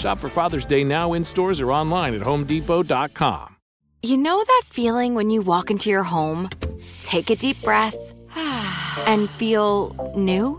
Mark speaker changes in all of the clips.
Speaker 1: Shop for Father's Day now in stores or online at homedepot.com.
Speaker 2: You know that feeling when you walk into your home, take a deep breath, and feel new?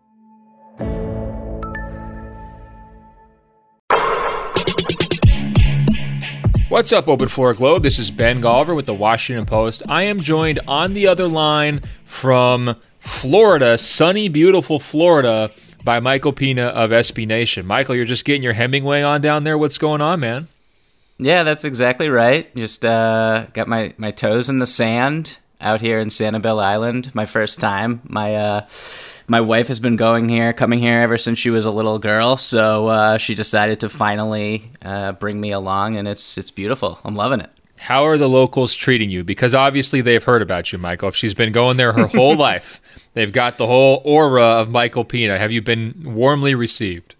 Speaker 3: What's up, Open Floor Globe? This is Ben Golliver with the Washington Post. I am joined on the other line from Florida, sunny, beautiful Florida, by Michael Pina of SB Nation. Michael, you're just getting your Hemingway on down there. What's going on, man?
Speaker 4: Yeah, that's exactly right. Just uh, got my, my toes in the sand out here in Sanibel Island. My first time. My uh, my wife has been going here, coming here ever since she was a little girl. So uh, she decided to finally uh, bring me along, and it's it's beautiful. I'm loving it.
Speaker 3: How are the locals treating you? Because obviously they've heard about you, Michael. If she's been going there her whole life, they've got the whole aura of Michael Pina. Have you been warmly received?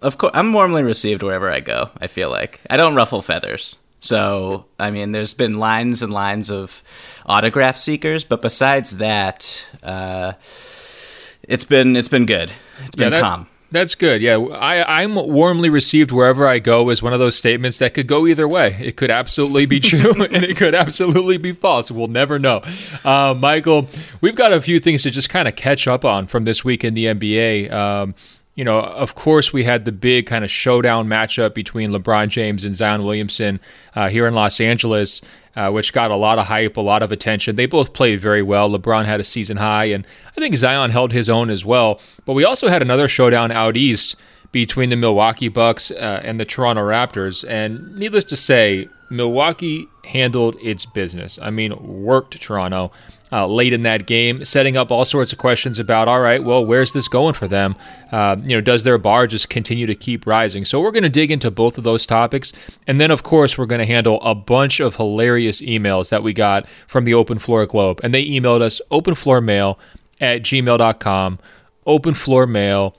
Speaker 4: Of course, I'm warmly received wherever I go. I feel like I don't ruffle feathers. So, I mean, there's been lines and lines of autograph seekers, but besides that, uh, it's been it's been good. It's been
Speaker 3: yeah, that,
Speaker 4: calm.
Speaker 3: That's good. Yeah, I, I'm warmly received wherever I go is one of those statements that could go either way. It could absolutely be true and it could absolutely be false. We'll never know. Uh, Michael, we've got a few things to just kind of catch up on from this week in the NBA. Um, you know, of course, we had the big kind of showdown matchup between LeBron James and Zion Williamson uh, here in Los Angeles uh, which got a lot of hype, a lot of attention. They both played very well. LeBron had a season high, and I think Zion held his own as well. But we also had another showdown out east between the Milwaukee Bucks uh, and the Toronto Raptors. And needless to say, Milwaukee handled its business. I mean, worked Toronto uh, late in that game, setting up all sorts of questions about, all right, well, where's this going for them? Uh, you know, does their bar just continue to keep rising? So we're going to dig into both of those topics. And then, of course, we're going to handle a bunch of hilarious emails that we got from the Open Floor Globe. And they emailed us openfloormail at gmail.com, openfloormail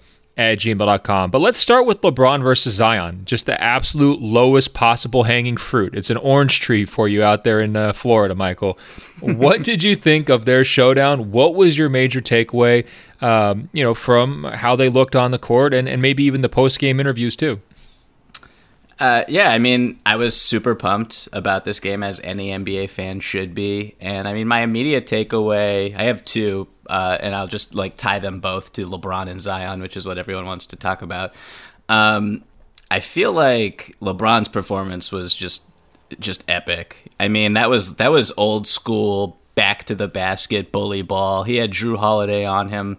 Speaker 3: at gmail.com. But let's start with LeBron versus Zion, just the absolute lowest possible hanging fruit. It's an orange tree for you out there in uh, Florida, Michael. what did you think of their showdown? What was your major takeaway, um, you know, from how they looked on the court and, and maybe even the post game interviews too?
Speaker 4: Uh, yeah, I mean, I was super pumped about this game as any NBA fan should be. And I mean, my immediate takeaway, I have two, uh, and I'll just like tie them both to LeBron and Zion, which is what everyone wants to talk about. Um, I feel like LeBron's performance was just just epic. I mean, that was that was old school back to the basket bully ball. He had Jrue Holiday on him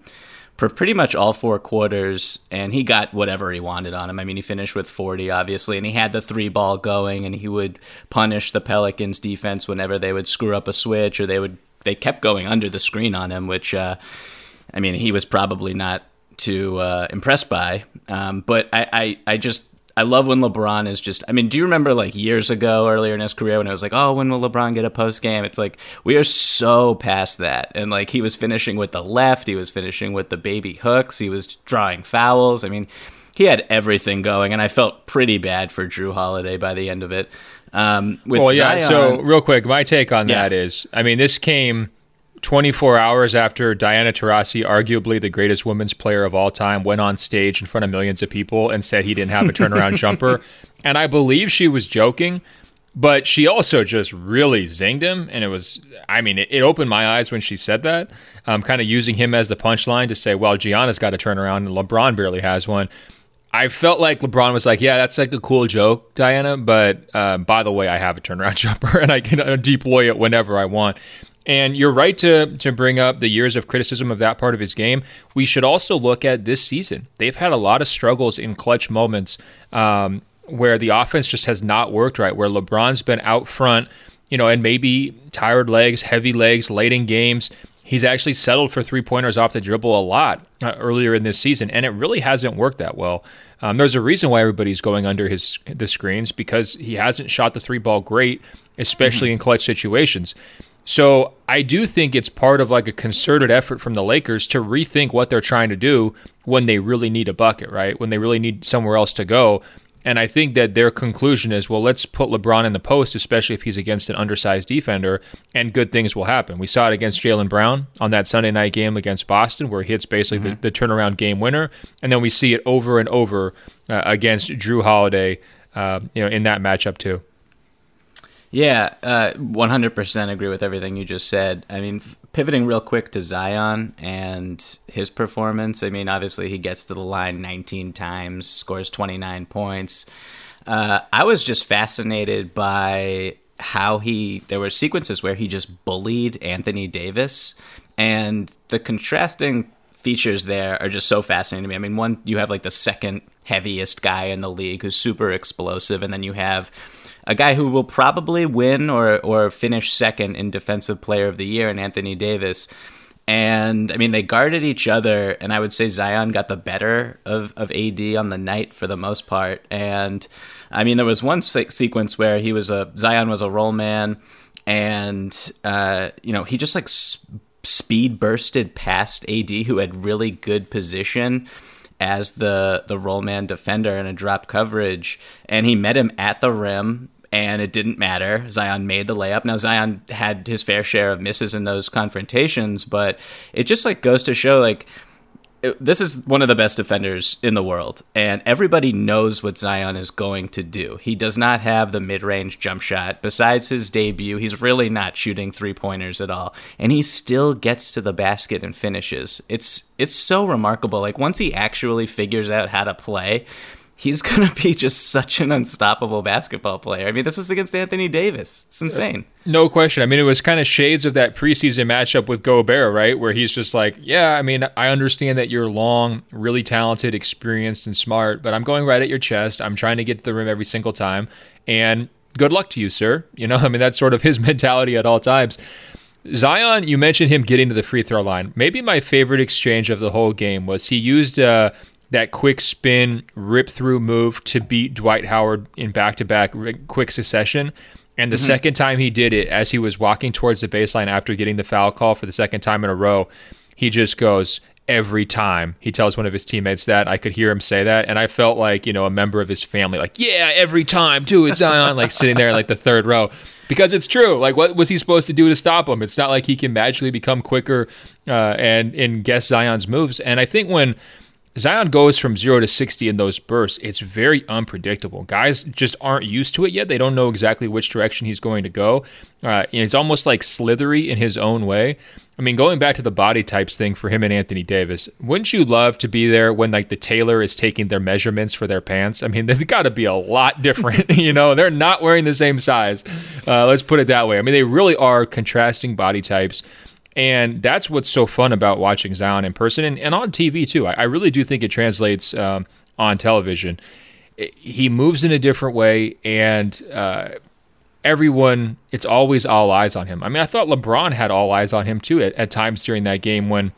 Speaker 4: for pretty much all four quarters, and he got whatever he wanted on him. I mean, he finished with 40, obviously, and he had the three ball going, and he would punish the Pelicans defense whenever they would screw up a switch or they would they kept going under the screen on him, which uh, I mean, he was probably not too uh, impressed by. Um, but I, I, I just I love when LeBron is just. I mean, do you remember like years ago, earlier in his career, when it was like, oh, when will LeBron get a post game? It's like we are so past that. And like he was finishing with the left, he was finishing with the baby hooks, he was drawing fouls. I mean, he had everything going, and I felt pretty bad for Jrue Holiday by the end of it. Um, with
Speaker 3: well, yeah.
Speaker 4: Zion,
Speaker 3: so real quick, my take on
Speaker 4: Yeah.
Speaker 3: that is, I mean, this came 24 hours after Diana Taurasi, arguably the greatest women's player of all time, went on stage in front of millions of people and said he didn't have a turnaround jumper. And I believe she was joking, but she also just really zinged him. And it was, I mean, it, it opened my eyes when she said that. Um, kind of using him as the punchline to say, well, Gianna's got a turnaround and LeBron barely has one. I felt like LeBron was like, "Yeah, that's like a cool joke, Diana, but uh, by the way, I have a turnaround jumper and I can uh, deploy it whenever I want." And you're right to to bring up the years of criticism of that part of his game. We should also look at this season. They've had a lot of struggles in clutch moments um, where the offense just has not worked right. Where LeBron's been out front, you know, and maybe tired legs, heavy legs, late in games. He's actually settled for three pointers off the dribble a lot uh, earlier in this season, and it really hasn't worked that well. Um, there's a reason why everybody's going under his the screens because he hasn't shot the three ball great, especially in clutch situations. So I do think it's part of like a concerted effort from the Lakers to rethink what they're trying to do when they really need a bucket, right? When they really need somewhere else to go. And I think that their conclusion is, well, let's put LeBron in the post, especially if he's against an undersized defender, and good things will happen. We saw it against Jaylen Brown on that Sunday night game against Boston, where he hits basically the, the turnaround game winner, and then we see it over and over uh, against Jrue Holiday, uh, you know, in that matchup too.
Speaker 4: Yeah, uh, 100% agree with everything you just said. I mean, pivoting real quick to Zion and his performance. I mean, obviously he gets to the line 19 times, scores 29 points. Uh, I was just fascinated by how he. There were sequences where he just bullied Anthony Davis, and the contrasting features there are just so fascinating to me. I mean, one, you have like the second heaviest guy in the league who's super explosive, and then you have a guy who will probably win or or finish second in defensive player of the year in Anthony Davis. And I mean, they guarded each other, and I would say Zion got the better of, of AD on the night for the most part. And I mean, there was one se- sequence where he was a Zion was a roll man, and uh, you know he just like s- speed bursted past AD, who had really good position as the the roll man defender in a drop coverage, and he met him at the rim. And it didn't matter. Zion made the layup. Now Zion had his fair share of misses in those confrontations, but it just like goes to show like it- this is one of the best defenders in the world, and everybody knows what Zion is going to do. He does not have the mid range jump shot. Besides his debut, he's really not shooting three pointers at all, and he still gets to the basket and finishes. It's it's so remarkable. Like once he actually figures out how to play. He's gonna be just such an unstoppable basketball player. I mean, this was against Anthony Davis. It's insane.
Speaker 3: No question. I mean, it was kind of shades of that preseason matchup with Gobert, right? Where he's just like, yeah, I mean, I understand that you're long, really talented, experienced, and smart, but I'm going right at your chest. I'm trying to get to the rim every single time. And good luck to you, sir. You know, I mean, that's sort of his mentality at all times. Zion, you mentioned him getting to the free throw line. Maybe my favorite exchange of the whole game was he used uh, that quick spin, rip through move to beat Dwight Howard in back to back quick succession. And the second time he did it, as he was walking towards the baseline after getting the foul call for the second time in a row, he just goes, Every time he tells one of his teammates that, I could hear him say that, and I felt like you know a member of his family, like yeah, every time too, it's Zion, like sitting there in like the third row, because it's true. Like, what was he supposed to do to stop him? It's not like he can magically become quicker uh, and and guess Zion's moves. And I think when Zion goes from zero to 60 in those bursts. It's very unpredictable. Guys just aren't used to it yet. They don't know exactly which direction he's going to go. Uh, it's almost like slithery in his own way. I mean, going back to the body types thing for him and Anthony Davis, wouldn't you love to be there when like the tailor is taking their measurements for their pants? I mean, they've got to be a lot different. you know, they're not wearing the same size. Uh, let's put it that way. I mean, they really are contrasting body types. And that's what's so fun about watching Zion in person and, and on TV too. I, I really do think it translates um, on television. It- he moves in a different way, and uh, everyone, it's always all eyes on him. I mean, I thought LeBron had all eyes on him too at, at times during that game when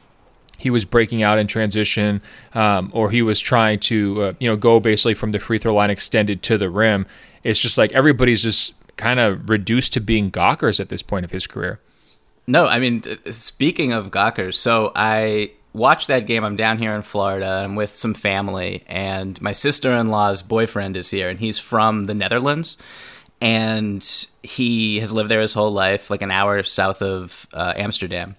Speaker 3: he was breaking out in transition, um, or he was trying to, uh, you know, go basically from the free throw line extended to the rim. It's just like everybody's just kind of reduced to being gawkers at this point of his career.
Speaker 4: No, I mean, speaking of gawkers, so I watched that game. I'm down here in Florida. I'm with some family, and my sister in law's boyfriend is here, and he's from the Netherlands. And he has lived there his whole life, like an hour south of uh, Amsterdam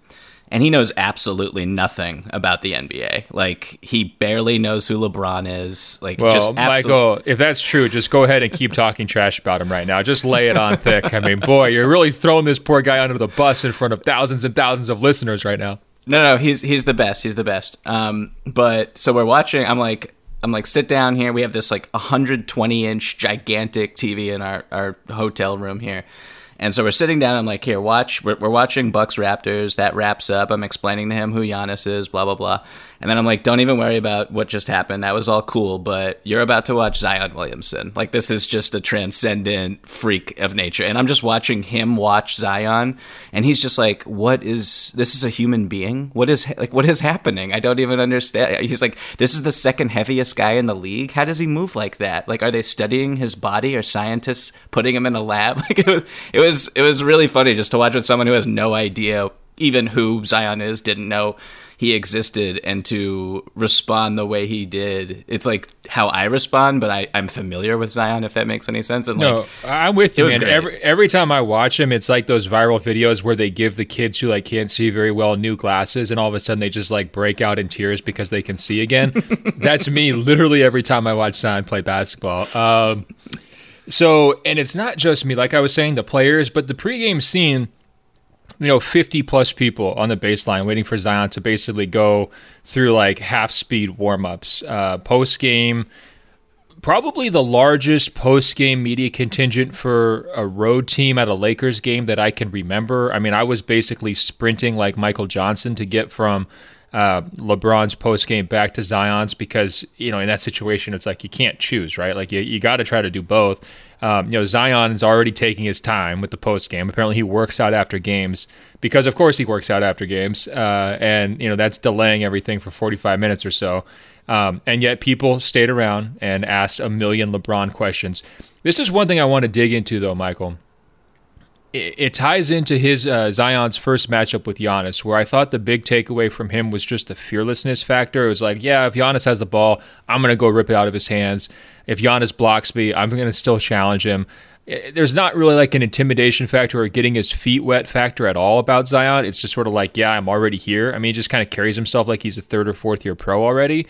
Speaker 4: and he knows absolutely nothing about the NBA. Like he barely knows who LeBron is. Like,
Speaker 3: well,
Speaker 4: just
Speaker 3: Michael, if that's true, just go ahead and keep talking trash about him right now. Just lay it on thick. I mean, boy, you're really throwing this poor guy under the bus in front of thousands and thousands of listeners right now.
Speaker 4: No, no, he's he's the best. He's the best. Um, but so we're watching. I'm like, I'm like, sit down here. We have this like 120 inch gigantic TV in our our hotel room here and so we're sitting down. I'm like, here, watch. We're, we're watching Bucks Raptors. That wraps up. I'm explaining to him who Giannis is, blah, blah, blah. And then I'm like, don't even worry about what just happened. That was all cool, but you're about to watch Zion Williamson. Like, this is just a transcendent freak of nature. And I'm just watching him watch Zion, and he's just like, what is this? Is a human being? What is, like, what is happening? I don't even understand. He's like, this is the second heaviest guy in the league. How does he move like that? Like, are they studying his body or scientists putting him in a lab? Like, it was, it was, it was really funny just to watch with someone who has no idea even who Zion is, didn't know he existed and to respond the way he did. It's like how I respond, but I, I'm familiar with Zion, if that makes any sense. And
Speaker 3: no,
Speaker 4: like,
Speaker 3: I'm with you, man. Great. Every every time I watch him, it's like those viral videos where they give the kids who like can't see very well new glasses, and all of a sudden they just like break out in tears because they can see again. That's me, literally every time I watch Zion play basketball. Um, so, and it's not just me, like I was saying, the players, but the pregame scene you know 50 plus people on the baseline waiting for Zion to basically go through like half speed warm-ups. Uh, post game probably the largest post game media contingent for a road team at a Lakers game that I can remember. I mean I was basically sprinting like Michael Johnson to get from uh, LeBron's post game back to Zion's because you know in that situation it's like you can't choose right? Like you, you got to try to do both um, you know, Zion is already taking his time with the post game. Apparently, he works out after games because, of course, he works out after games, uh, and you know that's delaying everything for 45 minutes or so. Um, and yet, people stayed around and asked a million LeBron questions. This is one thing I want to dig into, though, Michael. It, it ties into his uh, Zion's first matchup with Giannis, where I thought the big takeaway from him was just the fearlessness factor. It was like, yeah, if Giannis has the ball, I'm going to go rip it out of his hands if Giannis blocks me, I'm going to still challenge him. Eh, there's not really like an intimidation factor or getting his feet wet factor at all about Zion. It's just sort of like, yeah, I'm already here. I mean, he just kind of carries himself like he's a third or fourth year pro already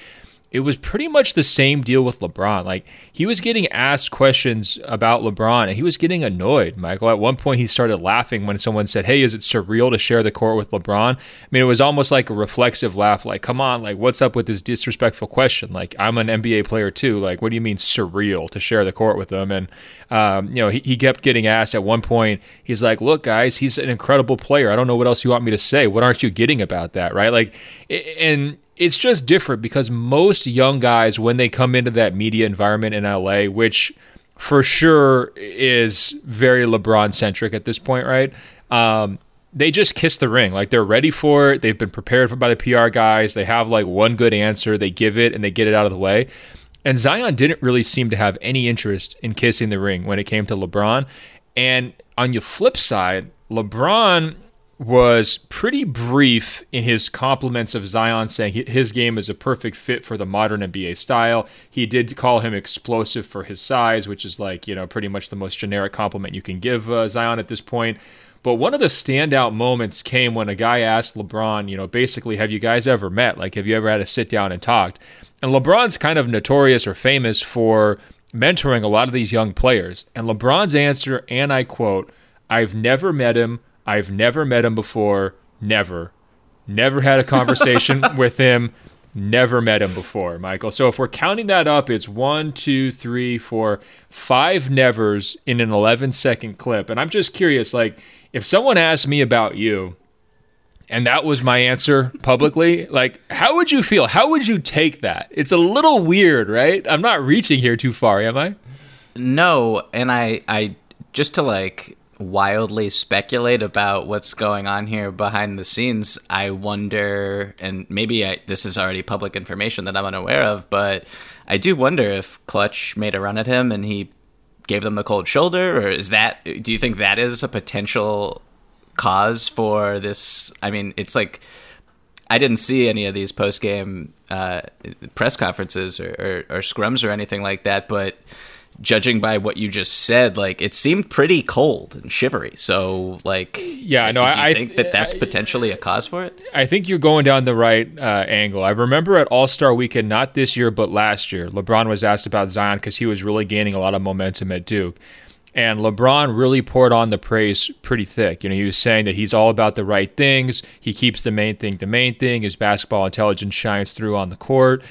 Speaker 3: it was pretty much the same deal with LeBron. Like he was getting asked questions about LeBron and he was getting annoyed, Michael. At one point he started laughing when someone said, "Hey, is it surreal to share the court with LeBron?" I mean, it was almost like a reflexive laugh like, "Come on, like what's up with this disrespectful question? Like I'm an NBA player too. Like what do you mean surreal to share the court with them?" And um, you know, he, he kept getting asked at one point, he's like, "Look, guys, he's an incredible player. I don't know what else you want me to say. What aren't you getting about that?" Right? Like and it's just different because most young guys, when they come into that media environment in LA, which for sure is very LeBron centric at this point, right? Um, they just kiss the ring. Like they're ready for it. They've been prepared for by the PR guys. They have like one good answer. They give it and they get it out of the way. And Zion didn't really seem to have any interest in kissing the ring when it came to LeBron. And on your flip side, LeBron was pretty brief in his compliments of Zion, saying his game is a perfect fit for the modern NBA style. He did call him explosive for his size, which is like, you know, pretty much the most generic compliment you can give uh, Zion at this point. But one of the standout moments came when a guy asked LeBron, you know, basically, have you guys ever met? Like, have you ever had to sit down and talked? And LeBron's kind of notorious or famous for mentoring a lot of these young players. And LeBron's answer, and I quote, I've never met him. I've never met him before. Never. Never had a conversation with him. Never met him before, Michael. So if we're counting that up, it's one, two, three, four, five nevers in an 11 second clip. And I'm just curious, like, if someone asked me about you, and that was my answer publicly, like, how would you feel? How would you take that? It's a little weird, right? I'm not reaching here too far, am I?
Speaker 4: No, and I, I just to like wildly speculate about what's going on here behind the scenes, I wonder, and maybe I, this is already public information that I'm unaware of, but I do wonder if Klutch made a run at him and he gave them the cold shoulder, or is that? Do you think that is a potential cause for this? I mean, it's like I didn't see any of these post game uh, press conferences or, or, or scrums or anything like that, but judging by what you just said, like it seemed pretty cold and shivery. So, like,
Speaker 3: yeah, no, I,
Speaker 4: you think that that's potentially a cause for it.
Speaker 3: I think you're going down the right uh, angle. I remember at All Star Weekend, not this year but last year, LeBron was asked about Zion because he was really gaining a lot of momentum at Duke. And LeBron really poured on the praise pretty thick. You know, he was saying that he's all about the right things. He keeps the main thing the main thing. His basketball intelligence shines through on the court.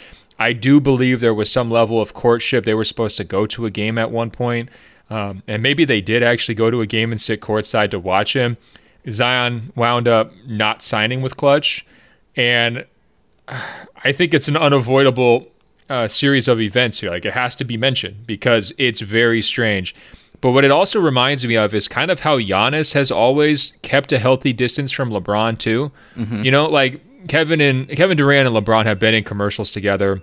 Speaker 3: I do believe there was some level of courtship. They were supposed to go to a game at one point, um, and maybe they did actually go to a game and sit courtside to watch him. Zion wound up not signing with Klutch, and I think it's an unavoidable uh, series of events here. Like it has to be mentioned because it's very strange. But what it also reminds me of is kind of how Giannis has always kept a healthy distance from LeBron too. Mm-hmm. You know, like Kevin and Kevin Durant and LeBron have been in commercials together.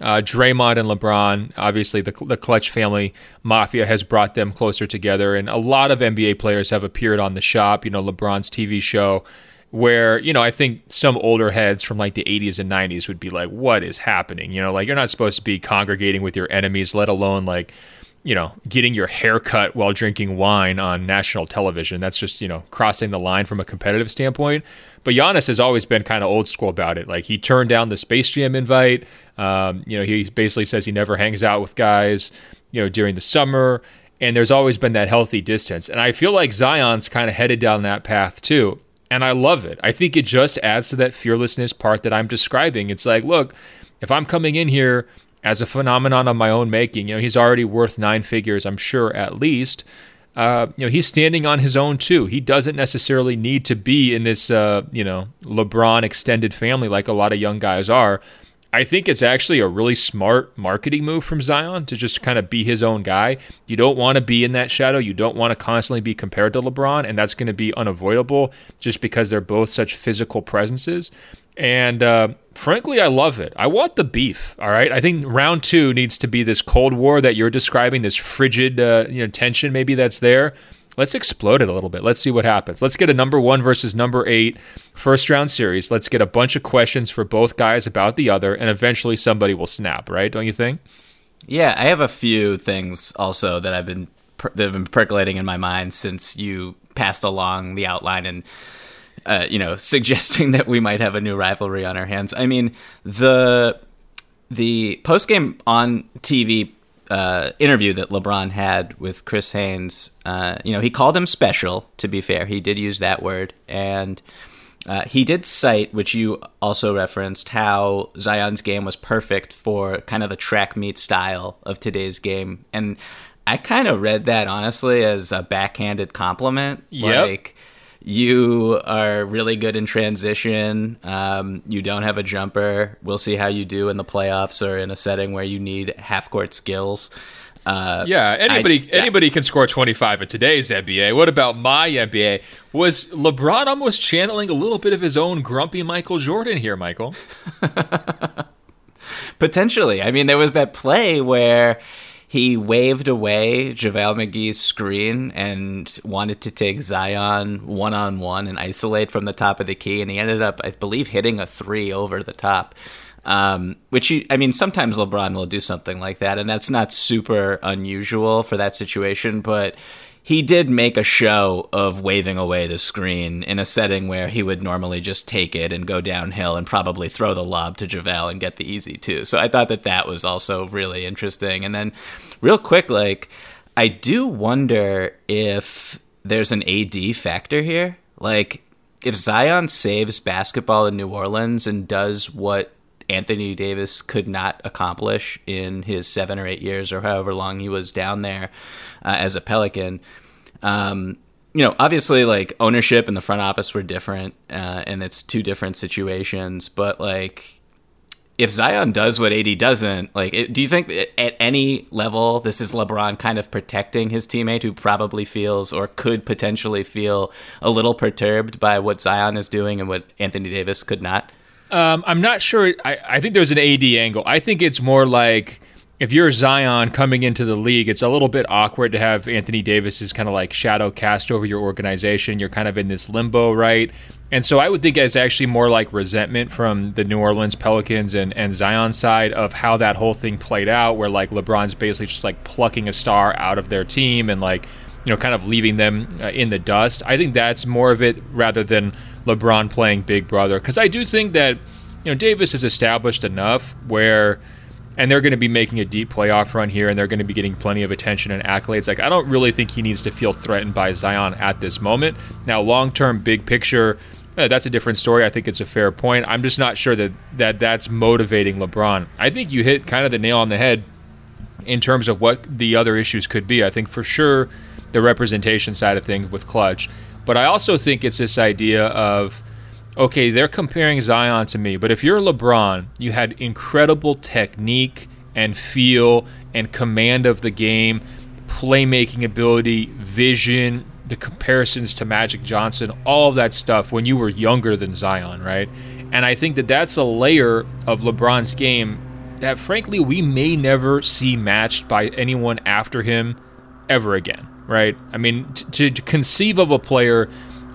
Speaker 3: Uh, Draymond and LeBron, obviously the the Klutch family mafia has brought them closer together, and a lot of NBA players have appeared on the Shop. You know, LeBron's TV show, where you know I think some older heads from like the 80s and 90s would be like, "What is happening?" You know, like you're not supposed to be congregating with your enemies, let alone like you know, getting your hair cut while drinking wine on national television. That's just, you know, crossing the line from a competitive standpoint. But Giannis has always been kind of old school about it. Like he turned down the Space Jam invite. Um, you know, he basically says he never hangs out with guys, you know, during the summer. And there's always been that healthy distance. And I feel like Zion's kind of headed down that path too. And I love it. I think it just adds to that fearlessness part that I'm describing. It's like, look, if I'm coming in here as a phenomenon of my own making. You know, he's already worth nine figures, I'm sure, at least. Uh, you know, he's standing on his own too. He doesn't necessarily need to be in this, uh, you know, LeBron extended family like a lot of young guys are. I think it's actually a really smart marketing move from Zion to just kind of be his own guy. You don't want to be in that shadow. You don't want to constantly be compared to LeBron, and that's going to be unavoidable just because they're both such physical presences. And uh, frankly, I love it. I want the beef. All right. I think round two needs to be this Cold War that you're describing, this frigid uh, you know, tension maybe that's there. Let's explode it a little bit. Let's see what happens. Let's get a number one versus number eight first round series. Let's get a bunch of questions for both guys about the other, and eventually somebody will snap, right? Don't you think?
Speaker 4: Yeah, I have a few things also that I've been that have been percolating in my mind since you passed along the outline and uh, you know, suggesting that we might have a new rivalry on our hands. I mean, the the post game on TV uh, interview that LeBron had with Chris Haynes, uh, you know, he called him special. To be fair, he did use that word, and uh, he did cite, which you also referenced, how Zion's game was perfect for kind of the track meet style of today's game, and I kind of read that honestly as a backhanded compliment.
Speaker 3: Yep.
Speaker 4: Like you are really good in transition. Um, you don't have a jumper. We'll see how you do in the playoffs or in a setting where you need half court skills.
Speaker 3: Uh, yeah, anybody I, anybody can score 25 in today's NBA. What about my NBA? Was LeBron almost channeling a little bit of his own grumpy Michael Jordan here, Michael?
Speaker 4: Potentially. I mean, there was that play where he waved away JaVale McGee's screen and wanted to take Zion one on one and isolate from the top of the key. And he ended up, I believe, hitting a three over the top. Um, which he, I mean, sometimes LeBron will do something like that, and that's not super unusual for that situation. But he did make a show of waving away the screen in a setting where he would normally just take it and go downhill and probably throw the lob to JaVale and get the easy two. So I thought that that was also really interesting. And then, real quick, like, I do wonder if there's an AD factor here. Like, if Zion saves basketball in New Orleans and does what Anthony Davis could not accomplish in his seven or eight years or however long he was down there uh, as a Pelican. Um, you know, obviously, like ownership and the front office were different, uh, and it's two different situations. But like, if Zion does what AD doesn't, like, it, do you think at any level this is LeBron kind of protecting his teammate who probably feels or could potentially feel a little perturbed by what Zion is doing and what Anthony Davis could not?
Speaker 3: Um, I'm not sure. I, I think there's an AD angle. I think it's more like if you're Zion coming into the league, it's a little bit awkward to have Anthony Davis's kind of like shadow cast over your organization. You're kind of in this limbo, right? And so I would think it's actually more like resentment from the New Orleans Pelicans and, and Zion side of how that whole thing played out, where like LeBron's basically just like plucking a star out of their team and like, you know, kind of leaving them uh, in the dust. I think that's more of it rather than LeBron playing big brother. Because I do think that, you know, Davis is established enough where and they're going to be making a deep playoff run here, and they're going to be getting plenty of attention and accolades. Like, I don't really think he needs to feel threatened by Zion at this moment. Now, long term, big picture, uh, that's a different story. I think it's a fair point. I'm just not sure that, that that's motivating LeBron. I think you hit kind of the nail on the head in terms of what the other issues could be. I think for sure the representation side of things with Klutch. But I also think it's this idea of okay, they're comparing Zion to me, but if you're LeBron, you had incredible technique and feel and command of the game, playmaking ability, vision, the comparisons to Magic Johnson, all of that stuff when you were younger than Zion, right? And I think that that's a layer of LeBron's game that, frankly, we may never see matched by anyone after him ever again, right? I mean, t- to conceive of a player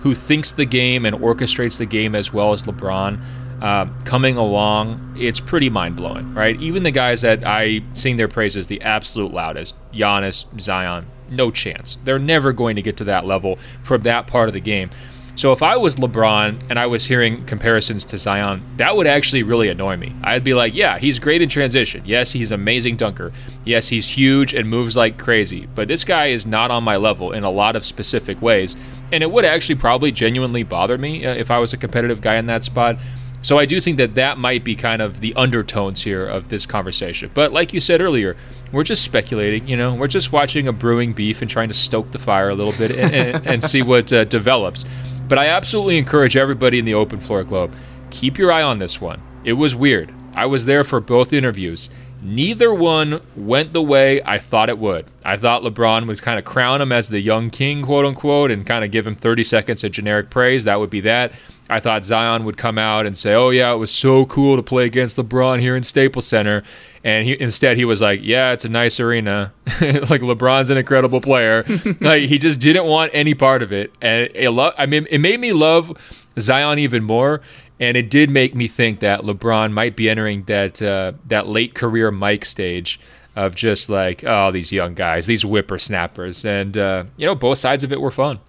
Speaker 3: who thinks the game and orchestrates the game as well as LeBron uh, coming along, it's pretty mind blowing, right? Even the guys that I sing their praises the absolute loudest, Giannis, Zion, no chance. They're never going to get to that level from that part of the game. So if I was LeBron and I was hearing comparisons to Zion, that would actually really annoy me. I'd be like, yeah, he's great in transition. Yes, he's amazing dunker. Yes, he's huge and moves like crazy. But this guy is not on my level in a lot of specific ways. And it would actually probably genuinely bother me uh, if I was a competitive guy in that spot. So I do think that that might be kind of the undertones here of this conversation. But like you said earlier, we're just speculating. You know, we're just watching a brewing beef and trying to stoke the fire a little bit and, and, and see what uh, develops. But I absolutely encourage everybody in the Open Floor Globe keep your eye on this one. It was weird. I was there for both interviews. Neither one went the way I thought it would. I thought LeBron would kind of crown him as the young king, quote unquote, and kind of give him 30 seconds of generic praise. That would be that. I thought Zion would come out and say, "Oh yeah, it was so cool to play against LeBron here in Staples Center," and he, instead he was like, "Yeah, it's a nice arena. like LeBron's an incredible player. like he just didn't want any part of it." And it lo- I mean, it made me love Zion even more, and it did make me think that LeBron might be entering that uh, that late career Mike stage of just like, oh, these young guys, these whippersnappers, and uh, you know, both sides of it were fun.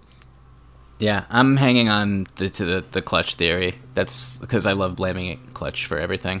Speaker 4: Yeah, I'm hanging on the, to the, the Klutch theory. That's because I love blaming it Klutch for everything.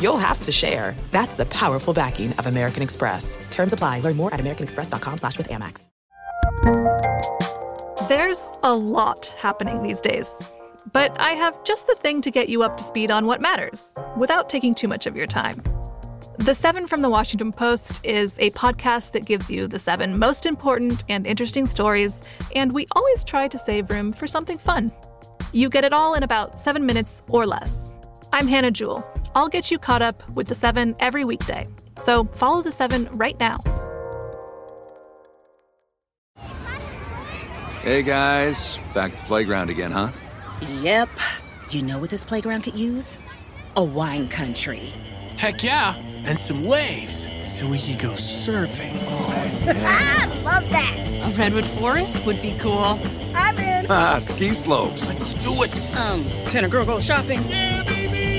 Speaker 5: you'll have to share. That's the powerful backing of American Express. Terms apply. Learn more at americanexpress.com slash with Amex.
Speaker 6: There's a lot happening these days. But I have just the thing to get you up to speed on what matters, without taking too much of your time. The Seven from the Washington Post is a podcast that gives you the seven most important and interesting stories, and we always try to save room for something fun. You get it all in about seven minutes or less. I'm Hannah Jewell. I'll get you caught up with the seven every weekday. So follow the seven right now.
Speaker 7: Hey guys, back at the playground again, huh?
Speaker 8: Yep. You know what this playground could use? A wine country.
Speaker 9: Heck yeah, and some waves so we could go surfing. Oh,
Speaker 8: yeah. Love that.
Speaker 10: A redwood forest would be cool.
Speaker 8: I'm in.
Speaker 7: Ah, ski slopes.
Speaker 9: Let's do it.
Speaker 8: Um, can a girl go shopping?
Speaker 9: Yeah, baby.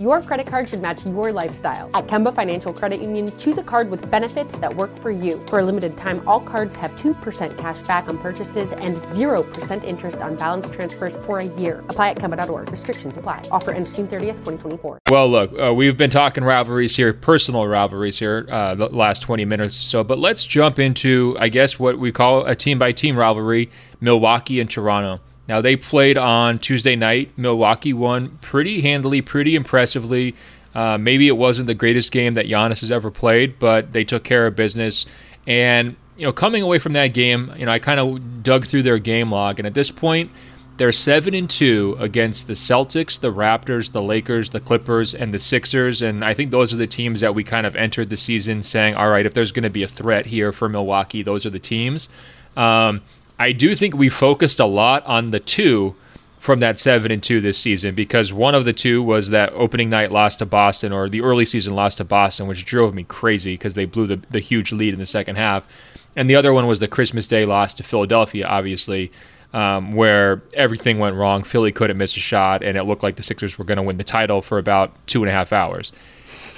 Speaker 11: Your credit card should match your lifestyle. At Kemba Financial Credit Union, choose a card with benefits that work for you. For a limited time, all cards have 2% cash back on purchases and 0% interest on balance transfers for a year. Apply at Kemba.org. Restrictions apply. Offer ends June 30th, 2024.
Speaker 3: Well, look, uh, we've been talking rivalries here, personal rivalries here, uh, the last 20 minutes or so, but let's jump into, I guess, what we call a team by team rivalry Milwaukee and Toronto. Now, they played on Tuesday night. Milwaukee won pretty handily, pretty impressively. Uh, maybe it wasn't the greatest game that Giannis has ever played, but they took care of business. And, you know, coming away from that game, you know, I kind of dug through their game log. And at this point, they're 7 and 2 against the Celtics, the Raptors, the Lakers, the Clippers, and the Sixers. And I think those are the teams that we kind of entered the season saying, all right, if there's going to be a threat here for Milwaukee, those are the teams. Um, I do think we focused a lot on the two from that seven and two this season because one of the two was that opening night loss to Boston or the early season loss to Boston, which drove me crazy because they blew the, the huge lead in the second half. And the other one was the Christmas Day loss to Philadelphia, obviously, um, where everything went wrong. Philly couldn't miss a shot, and it looked like the Sixers were going to win the title for about two and a half hours.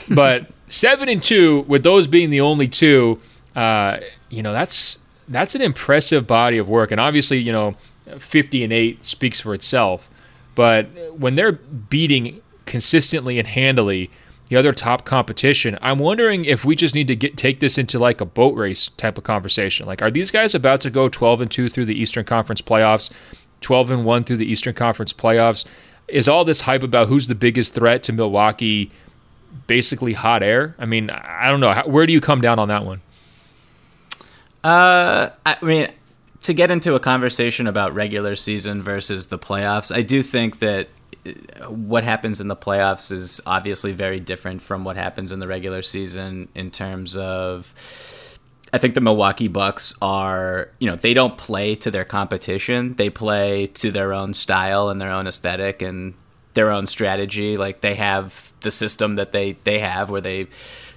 Speaker 3: but seven and two, with those being the only two, uh, you know, that's that's an impressive body of work. And obviously, you know, 50 and 8 speaks for itself. But when they're beating consistently and handily the other top competition, I'm wondering if we just need to get take this into like a boat race type of conversation. Like, are these guys about to go 12 and 2 through the Eastern Conference playoffs, 12 and 1 through the Eastern Conference playoffs? Is all this hype about who's the biggest threat to Milwaukee basically hot air? I mean, I don't know. Where do you come down on that one?
Speaker 4: Uh, I mean, to get into a conversation about regular season versus the playoffs, I do think that uh, what happens in the playoffs is obviously very different from what happens in the regular season in terms of I think the Milwaukee Bucks are, you know, they don't play to their competition. They play to their own style and their own aesthetic and their own strategy. Like they have the system that they they have where they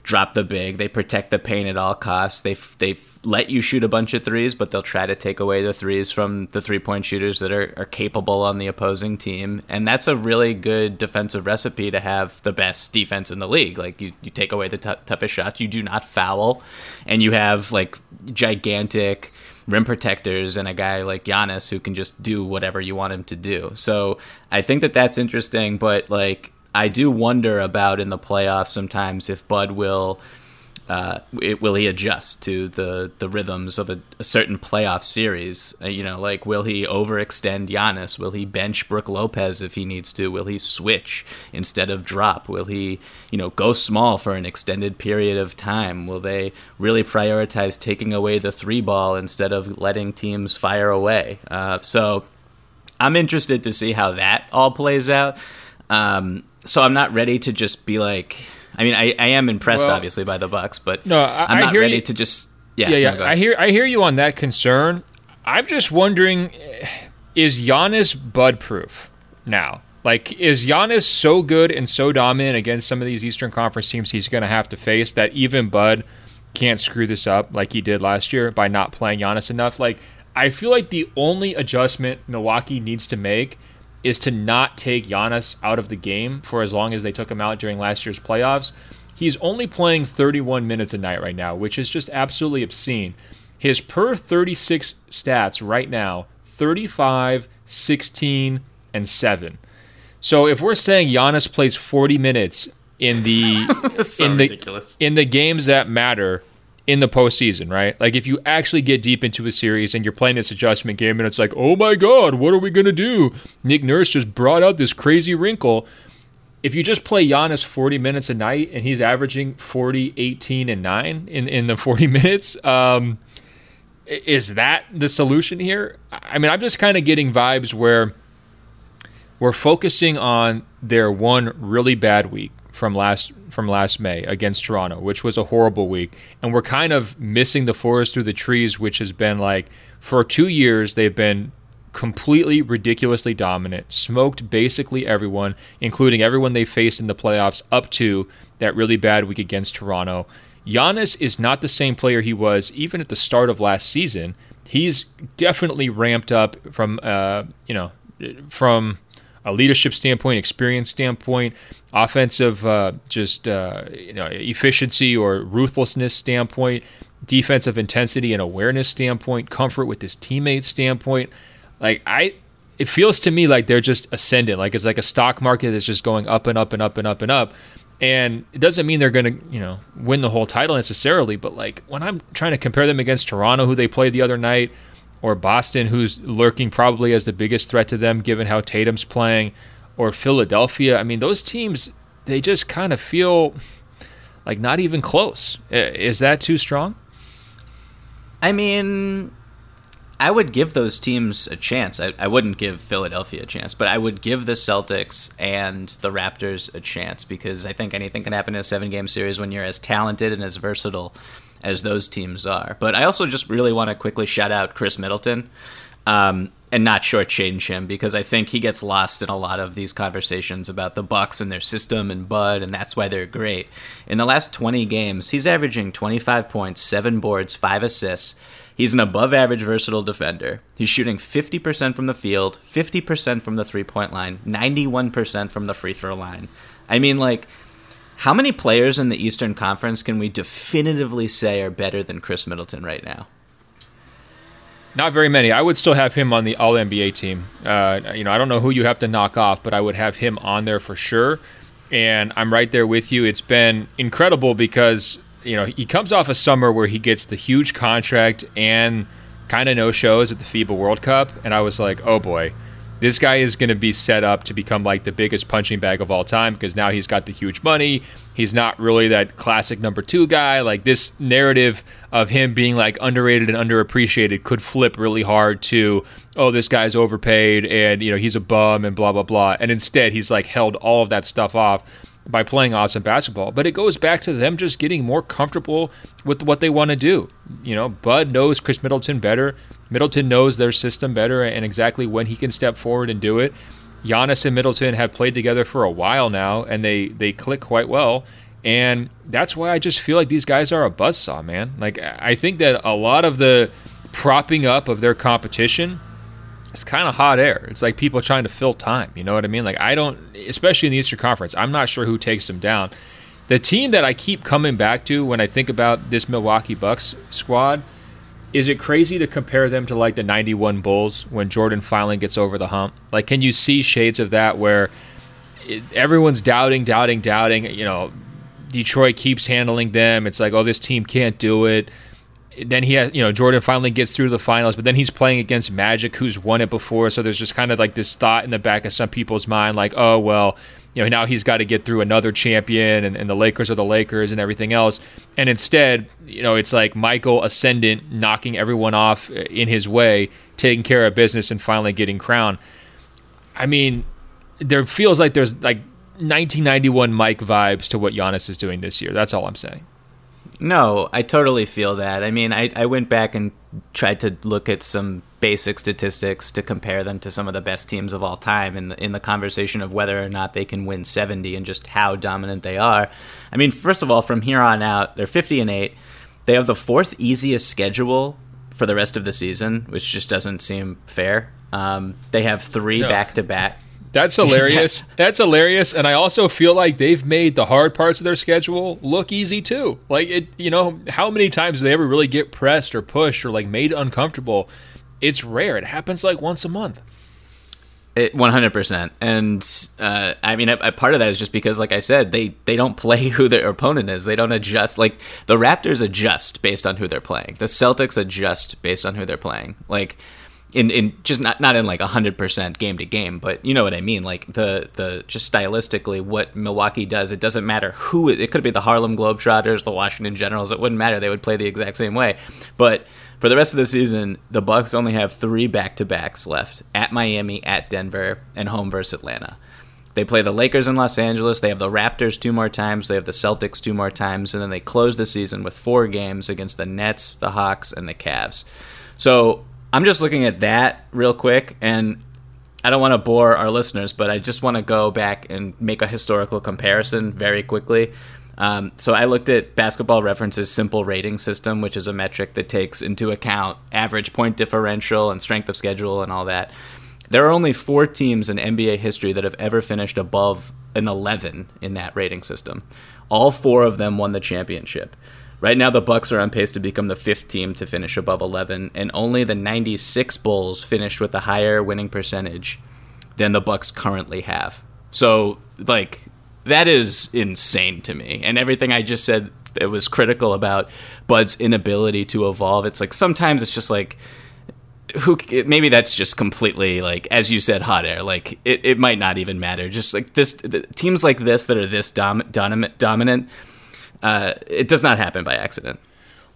Speaker 4: drop the big, they protect the paint at all costs. They they let you shoot a bunch of threes, but they'll try to take away the threes from the three point shooters that are, are capable on the opposing team. And that's a really good defensive recipe to have the best defense in the league. Like, you, you take away the t- toughest shots, you do not foul, and you have like gigantic rim protectors and a guy like Giannis who can just do whatever you want him to do. So I think that that's interesting, but like, I do wonder about in the playoffs sometimes if Bud will uh, it, will he adjust to the, the rhythms of a, a certain playoff series? Uh, you know, like will he overextend Giannis? Will he bench Brook Lopez if he needs to? Will he switch instead of drop? Will he, you know, go small for an extended period of time? Will they really prioritize taking away the three ball instead of letting teams fire away? Uh, so I'm interested to see how that all plays out. Um, so I'm not ready to just be like I mean, I, I am impressed well, obviously by the Bucks, but no, I, am not ready you, to just yeah,
Speaker 3: yeah, yeah. No, I hear I hear you on that concern. I'm just wondering, is Giannis Bud proof now? Like, is Giannis so good and so dominant against some of these Eastern Conference teams he's going to have to face that even Bud can't screw this up like he did last year by not playing Giannis enough? Like, I feel like the only adjustment Milwaukee needs to make is to not take Giannis out of the game for as long as they took him out during last year's playoffs. He's only playing 31 minutes a night right now, which is just absolutely obscene. His per 36 stats right now 35, 16, and 7. So if we're saying Giannis plays 40 minutes in the
Speaker 4: so
Speaker 3: in the in the games that matter, in the postseason, right? Like if you actually get deep into a series and you're playing this adjustment game and it's like, oh my God, what are we to do? Nick Nurse just brought out this crazy wrinkle. If you just play Giannis 40 minutes a night and he's averaging 40, 18, and 9 in, in the 40 minutes, um, is that the solution here? I mean, I'm just kind of getting vibes where we're focusing on their one really bad week from last from last May against Toronto, which was a horrible week, and we're kind of missing the forest through the trees, which has been like for two years they've been completely ridiculously dominant, smoked basically everyone, including everyone they faced in the playoffs up to that really bad week against Toronto. Giannis is not the same player he was even at the start of last season. He's definitely ramped up from uh, you know from a leadership standpoint, experience standpoint, offensive uh, just uh, you know efficiency or ruthlessness standpoint, defensive intensity and awareness standpoint, comfort with his teammates standpoint. Like I, it feels to me like they're just ascendant. Like it's like a stock market that's just going up and up and up and up and up. And it doesn't mean they're going to, you know, win the whole title necessarily. But like when I'm trying to compare them against Toronto, who they played the other night, or Boston, who's lurking probably as the biggest threat to them given how Tatum's playing, or Philadelphia. I mean, those teams, they just kind of feel like not even close. Is that too strong?
Speaker 4: I mean, I would give those teams a chance. I, I wouldn't give Philadelphia a chance, but I would give the Celtics and the Raptors a chance because I think anything can happen in a seven game series when you're as talented and as versatile as those teams are. But I also just really want to quickly shout out Khris Middleton. Um, and not shortchange him because I think he gets lost in a lot of these conversations about the Bucks and their system and Bud, and that's why they're great. In the last 20 games, he's averaging 25 points, seven boards, five assists. He's an above average versatile defender. He's shooting 50% from the field, 50% from the three point line, 91% from the free throw line. I mean, like, how many players in the Eastern Conference can we definitively say are better than Khris Middleton right now?
Speaker 3: Not very many. I would still have him on the All NBA team. Uh, you know, I don't know who you have to knock off, but I would have him on there for sure. And I'm right there with you. It's been incredible because you know he comes off a summer where he gets the huge contract and kind of no shows at the FIBA World Cup, and I was like, oh boy, this guy is going to be set up to become like the biggest punching bag of all time because now he's got the huge money. He's not really that classic number two guy. Like this narrative of him being like underrated and underappreciated could flip really hard to, oh, this guy's overpaid and you know he's a bum and blah blah blah. And instead, he's like held all of that stuff off by playing awesome basketball. But it goes back to them just getting more comfortable with what they want to do. You know, Bud knows Khris Middleton better. Middleton knows their system better and exactly when he can step forward and do it. Giannis and Middleton have played together for a while now, and they they click quite well. And that's why I just feel like these guys are a buzzsaw, man. Like I think that a lot of the propping up of their competition is kind of hot air. It's like people trying to fill time. You know what I mean? Like I don't, especially in the Eastern Conference, I'm not sure who takes them down. The team that I keep coming back to when I think about this Milwaukee Bucks squad is it crazy to compare them to like the 91 Bulls when Jordan finally gets over the hump? Like, can you see shades of that where it, everyone's doubting, doubting, doubting? You know, Detroit keeps handling them. It's like, oh, this team can't do it. Then he has, you know, Jordan finally gets through the finals, but then he's playing against Magic, who's won it before. So there's just kind of like this thought in the back of some people's mind, like, oh, well, you know, now he's got to get through another champion and, and, the Lakers are the Lakers and everything else. And instead, you know, it's like Michael ascendant knocking everyone off uh, in his way, taking care of business and finally getting crowned. I mean, there feels like there's like 1991 Mike vibes to what Giannis is doing this year. That's all I'm saying.
Speaker 4: No, I totally feel that. I mean, I, I went back and tried to look at some basic statistics to compare them to some of the best teams of all time in the, in the conversation of whether or not they can win 70 and just how dominant they are. I mean, first of all, from here on out, they're 50 and 8. They have the fourth easiest schedule for the rest of the season, which just doesn't seem fair. Um, they have three back to back
Speaker 3: that's hilarious. That's hilarious. And I also feel like they've made the hard parts of their schedule look easy too. Like it, you know, how many times do they ever really get pressed or pushed or like made uncomfortable? It's rare. It happens like once a month.
Speaker 4: It, 100% and uh, i mean a, a, part of that is just because like i said they they don't play who their opponent is they don't adjust like the raptors adjust based on who they're playing the celtics adjust based on who they're playing like in in just not not in like hundred percent game to game, but you know what I mean. Like the the just stylistically, what Milwaukee does, it doesn't matter who it, it could be the Harlem Globetrotters, the Washington Generals. It wouldn't matter; they would play the exact same way. But for the rest of the season, the Bucks only have three back to backs left: at Miami, at Denver, and home versus Atlanta. They play the Lakers in Los Angeles. They have the Raptors two more times. They have the Celtics two more times, and then they close the season with four games against the Nets, the Hawks, and the Cavs. So I'm just looking at that real quick, and I don't want to bore our listeners, but I just want to go back and make a historical comparison very quickly. Um, so I looked at Basketball Reference's simple rating system, which is a metric that takes into account average point differential and strength of schedule and all that. There are only four teams in NBA history that have ever finished above an 11 in that rating system. All four of them won the championship. Right now, the Bucks are on pace to become the fifth team to finish above 11, and only the '96 Bulls finished with a higher winning percentage than the Bucks currently have. So, like, that is insane to me. And everything I just said, it was critical about Bud's inability to evolve. It's like sometimes it's just like who maybe that's just completely like as you said hot air like it, it might not even matter just like this teams like this that are this dom, dominant dominant uh, it does not happen by accident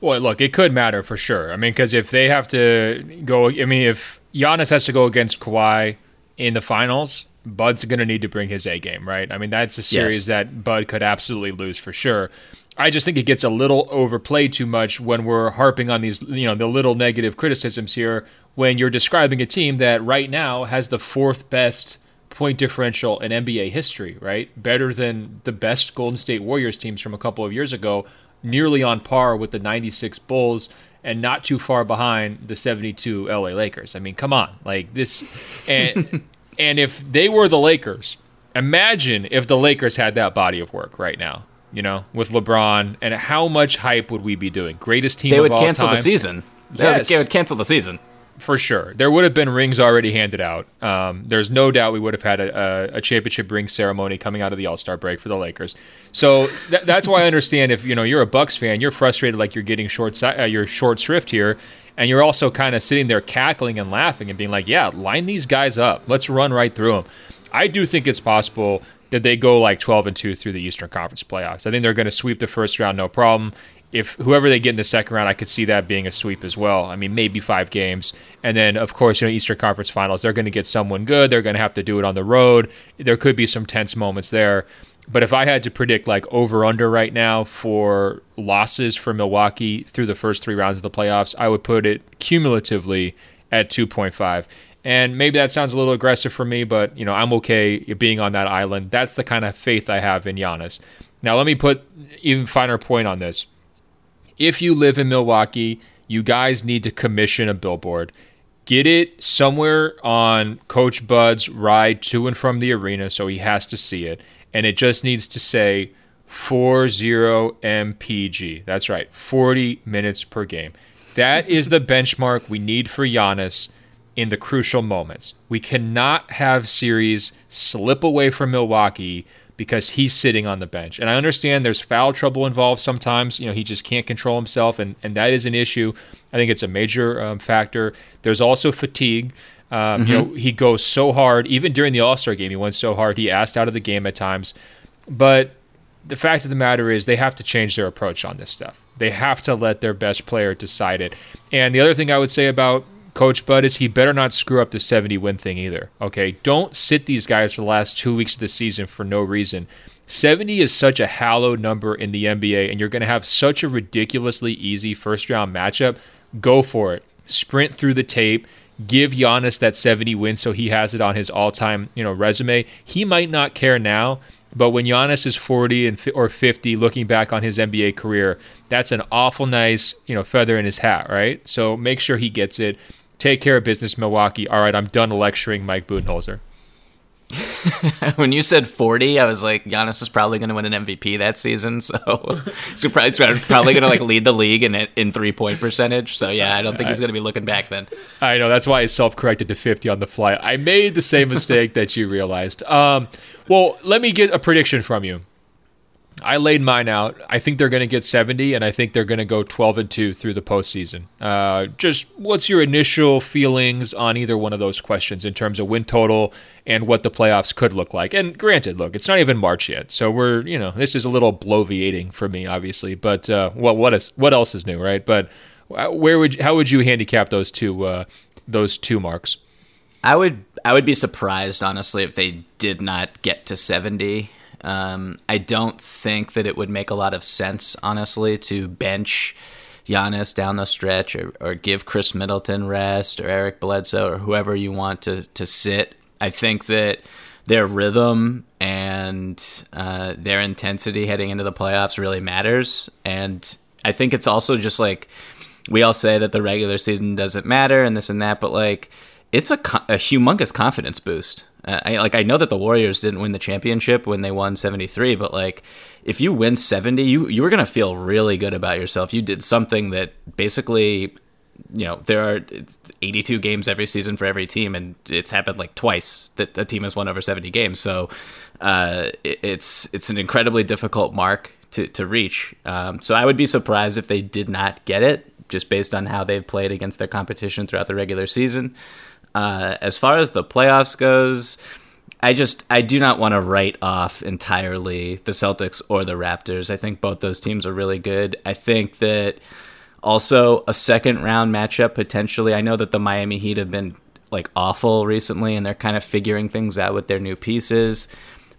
Speaker 3: well look it could matter for sure i mean because if they have to go i mean if Giannis has to go against Kawhi in the finals Bud's going to need to bring his A game, right? I mean, that's a series yes. that Bud could absolutely lose for sure. I just think it gets a little overplayed too much when we're harping on these, you know, the little negative criticisms here when you're describing a team that right now has the fourth best point differential in NBA history, right? Better than the best Golden State Warriors teams from a couple of years ago, nearly on par with the 96 Bulls and not too far behind the 72 LA Lakers. I mean, come on. Like this and and if they were the Lakers, imagine if the Lakers had that body of work right now, you know, with LeBron and how much hype would we be doing? Greatest team
Speaker 4: They would
Speaker 3: cancel
Speaker 4: time. the season.
Speaker 3: Yes.
Speaker 4: They would cancel the season
Speaker 3: for sure. There would have been rings already handed out. Um, there's no doubt we would have had a, a, a championship ring ceremony coming out of the All Star break for the Lakers. So th- that's why I understand if you know you're a Bucks fan, you're frustrated like you're getting short si- uh, you're short shrift here, and you're also kind of sitting there cackling and laughing and being like, "Yeah, line these guys up. Let's run right through them." I do think it's possible that they go like 12 and 2 through the Eastern Conference playoffs. I think they're going to sweep the first round no problem if whoever they get in the second round, I could see that being a sweep as well. I mean, maybe five games, and then of course, you know, Eastern Conference Finals, they're going to get someone good. They're going to have to do it on the road. There could be some tense moments there. But if I had to predict like over under right now for losses for Milwaukee through the first three rounds of the playoffs, I would put it cumulatively at 2.5. And maybe that sounds a little aggressive for me, but you know I'm okay being on that island. That's the kind of faith I have in Giannis. Now let me put even finer point on this if you live in Milwaukee, you guys need to commission a billboard. Get it somewhere on Coach Bud's ride to and from the arena so he has to see it. And it just needs to say 40 MPG. That's right, 40 minutes per game. That is the benchmark we need for Giannis in the crucial moments. We cannot have series slip away from Milwaukee because he's sitting on the bench. And I understand there's foul trouble involved sometimes. You know, he just can't control himself, and, and that is an issue. I think it's a major um, factor. There's also fatigue. Um, mm-hmm. You know, he goes so hard, even during the All Star game, he went so hard. He asked out of the game at times. But the fact of the matter is, they have to change their approach on this stuff. They have to let their best player decide it. And the other thing I would say about Coach Bud is he better not screw up the 70 win thing either. Okay, don't sit these guys for the last two weeks of the season for no reason. 70 is such a hallowed number in the NBA, and you're going to have such a ridiculously easy first round matchup. Go for it. Sprint through the tape. Give Giannis that 70 win so he has it on his all time you know resume. He might not care now, but when Giannis is 40 and or 50, looking back on his NBA career, that's an awful nice you know feather in his hat, right? So make sure he gets it. Take care of business, Milwaukee. All right, I'm done lecturing Mike Budenholzer.
Speaker 4: when you said 40, I was like, Giannis is probably going to win an MVP that season. So, so probably, probably going to like lead the league in in three point percentage. So yeah, I don't think he's going to be looking back then.
Speaker 3: I know that's why I self corrected to 50 on the fly. I made the same mistake that you realized. Um, well, let me get a prediction from you. I laid mine out. I think they're going to get 70, and I think they're going to go 12 and 2 through the postseason. Uh, just what's your initial feelings on either one of those questions in terms of win total and what the playoffs could look like? And granted, look, it's not even March yet, so we're you know this is a little bloviating for me, obviously. But uh, what what is what else is new, right? But uh, where would how would you handicap those two uh, those two marks?
Speaker 4: I would I would be surprised honestly if they did not get to 70. Um, I don't think that it would make a lot of sense, honestly, to bench Giannis down the stretch or, or give Khris Middleton rest or Eric Bledsoe or whoever you want to, to sit. I think that their rhythm and uh, their intensity heading into the playoffs really matters. And I think it's also just like we all say that the regular season doesn't matter and this and that, but like it's a, a humongous confidence boost. Uh, I, like I know that the Warriors didn't win the championship when they won 73, but like if you win 70, you you were gonna feel really good about yourself. You did something that basically, you know, there are 82 games every season for every team, and it's happened like twice that a team has won over 70 games. So uh, it, it's it's an incredibly difficult mark to to reach. Um, so I would be surprised if they did not get it, just based on how they've played against their competition throughout the regular season. Uh, as far as the playoffs goes, I just I do not want to write off entirely the Celtics or the Raptors. I think both those teams are really good. I think that also a second round matchup potentially. I know that the Miami Heat have been like awful recently and they're kind of figuring things out with their new pieces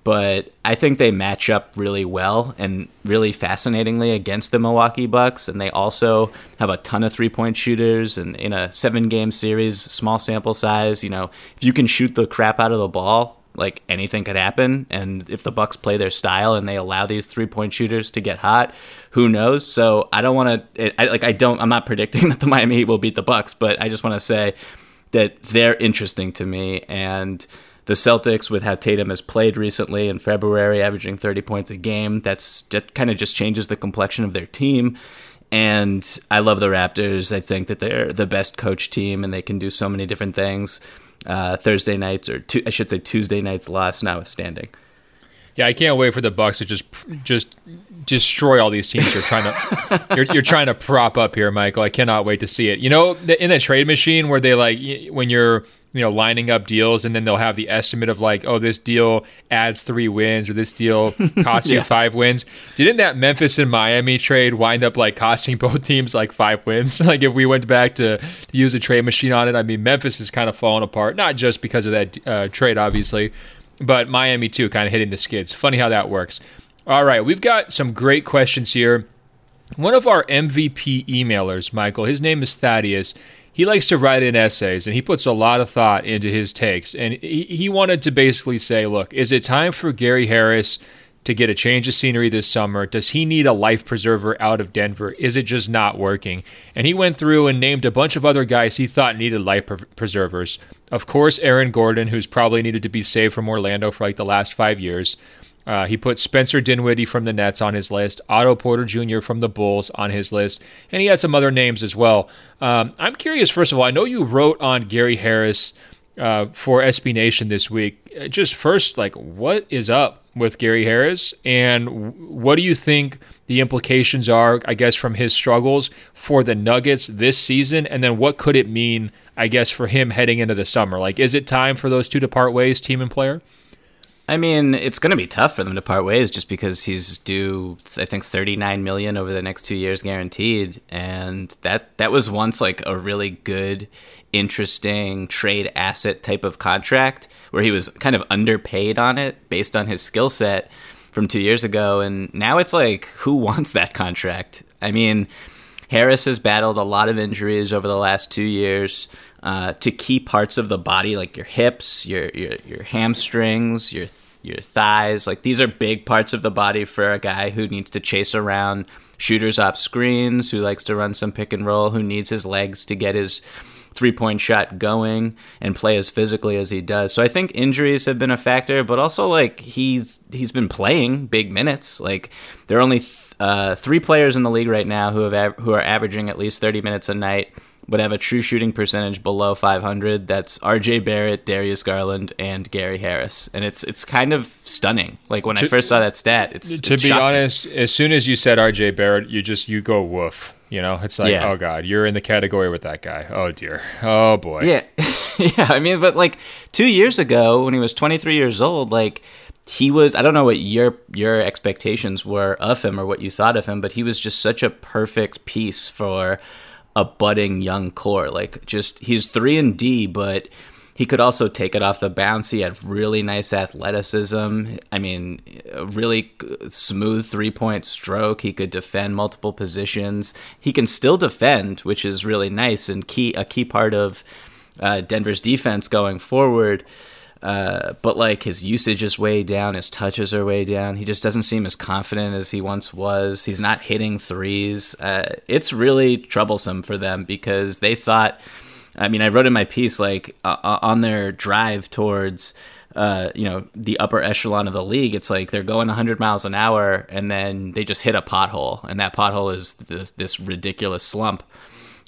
Speaker 4: but I think they match up really well and really fascinatingly against the Milwaukee Bucks. And they also have a ton of three point shooters. And in a seven game series, small sample size, you know, if you can shoot the crap out of the ball, like anything could happen. And if the Bucks play their style and they allow these three point shooters to get hot, who knows? So I don't want to, like, I don't, I'm not predicting that the Miami Heat will beat the Bucks, but I just want to say that they're interesting to me. And, the Celtics with how Tatum has played recently in February, averaging 30 points a game. That's that kind of just changes the complexion of their team. And I love the Raptors. I think that they're the best coach team and they can do so many different things. Uh, Thursday nights, or I should say Tuesday nights, loss notwithstanding.
Speaker 3: Yeah, I can't wait for the Bucks to just just destroy all these teams you're trying to you're, you're trying to prop up here, Michael. I cannot wait to see it. You know, in the trade machine where they like when you're you know lining up deals and then they'll have the estimate of like oh this deal adds three wins or this deal costs yeah. you five wins. Didn't that memphis and miami trade wind up like costing both teams like five wins? Like if we went back to, to use a trade machine on it i mean memphis is kind of falling apart not just because of that uh, trade obviously but miami too kind of hitting the skids. Funny how that works. All right we've got some great questions here. One of our mvp emailers michael his name is thaddeus he likes to write in essays and he puts a lot of thought into his takes. And he, he wanted to basically say, look, is it time for Gary Harris to get a change of scenery this summer? Does he need a life preserver out of Denver? Is it just not working? And he went through and named a bunch of other guys he thought needed life preservers. Of course, Aaron Gordon, who's probably needed to be saved from Orlando for like the last five years. Uh, he put Spencer Dinwiddie from the Nets on his list, Otto Porter Jr. from the Bulls on his list, and he had some other names as well. Um, I'm curious, first of all, I know you wrote on Gary Harris uh, for SB Nation this week. Uh, just first, like, what is up with Gary Harris, and what do you think the implications are, I guess, from his struggles for the Nuggets this season, and then what could it mean, I guess, for him heading into the summer? Like, is it time for those two to part ways, team and player?
Speaker 4: I mean, it's going to be tough for them to part ways just because he's due, I think, thirty nine million over the next two years guaranteed, and that that was once like a really good, interesting trade asset type of contract where he was kind of underpaid on it based on his skill set from two years ago, and now it's like, who wants that contract? I mean, Harris has battled a lot of injuries over the last two years uh, to key parts of the body, like your hips, your your, your hamstrings, your your thighs. Like these are big parts of the body for a guy who needs to chase around shooters off screens, who likes to run some pick and roll, who needs his legs to get his three point shot going and play as physically as he does. So I think injuries have been a factor, but also like he's he's been playing big minutes. Like there are only th- uh, three players in the league right now who have av- who are averaging at least thirty minutes a night would have a true shooting percentage below 500. That's R.J. Barrett, Darius Garland, and Gary Harris, and it's it's kind of stunning. Like when to, I first saw that stat, it's
Speaker 3: to
Speaker 4: it's
Speaker 3: be honest. As soon as you said R.J. Barrett, you just you go woof. You know, it's like yeah. oh god, you're in the category with that guy. Oh dear, oh boy.
Speaker 4: Yeah, yeah. I mean, but like two years ago when he was 23 years old, like he was I don't know what your your expectations were of him or what you thought of him, but he was just such a perfect piece for a budding young core. Like just he's three and D, but he could also take it off the bounce. He had really nice athleticism. I mean, a really smooth three point stroke. He could defend multiple positions. He can still defend, which is really nice and key a key part of uh, Denver's defense going forward. Uh, but like his usage is way down, his touches are way down. He just doesn't seem as confident as he once was. He's not hitting threes. Uh, it's really troublesome for them because they thought I mean, I wrote in my piece like uh, uh, on their drive towards. Uh, you know the upper echelon of the league. It's like they're going 100 miles an hour, and then they just hit a pothole, and that pothole is this, this ridiculous slump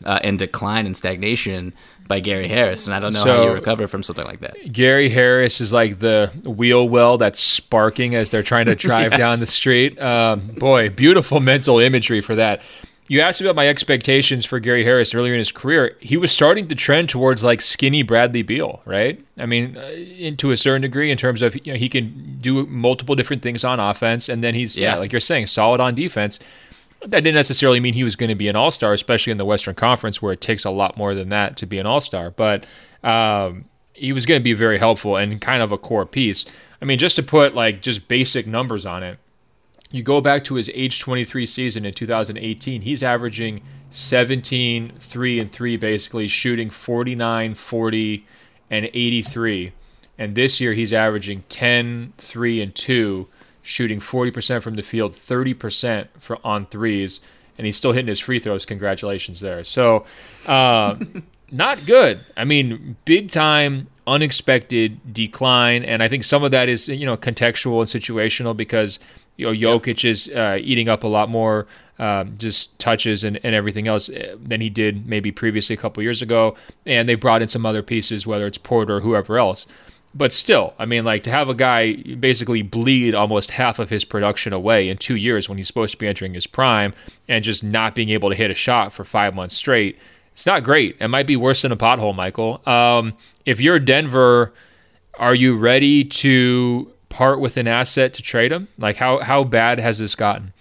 Speaker 4: uh, and decline and stagnation by Gary Harris, and I don't know so, how you recover from something like that.
Speaker 3: Gary Harris is like the wheel well that's sparking as they're trying to drive yes. down the street. Um, boy, beautiful mental imagery for that. You asked about my expectations for Gary Harris earlier in his career. He was starting to trend towards like skinny Bradley Beal, right? I mean, uh, to a certain degree, in terms of you know, he can do multiple different things on offense, and then he's yeah. yeah like you're saying, solid on defense that didn't necessarily mean he was going to be an all star, especially in the Western Conference where it takes a lot more than that to be an all star. But um, he was going to be very helpful and kind of a core piece. I mean, just to put like just basic numbers on it, you go back to his age 23 season in 2018, he's averaging 17, 3 and 3, basically shooting 49, 40, and 83. And this year he's averaging 10, 3 and 2 shooting 40% from the field, 30% for, on threes, and he's still hitting his free throws. Congratulations there. So, uh, not good. I mean, big time unexpected decline, and I think some of that is you know contextual and situational because you know Jokic yep. is uh, eating up a lot more um, just touches and, and everything else uh, than he did maybe previously a couple years ago, and they brought in some other pieces, whether it's Porter or whoever else but still, I mean, like to have a guy basically bleed almost half of his production away in two years when he's supposed to be entering his prime and just not being able to hit a shot for five months straight, it's not great. It might be worse than a pothole, Michael. Um, if you're Denver, are you ready to part with an asset to trade him? Like, how, how bad has this gotten?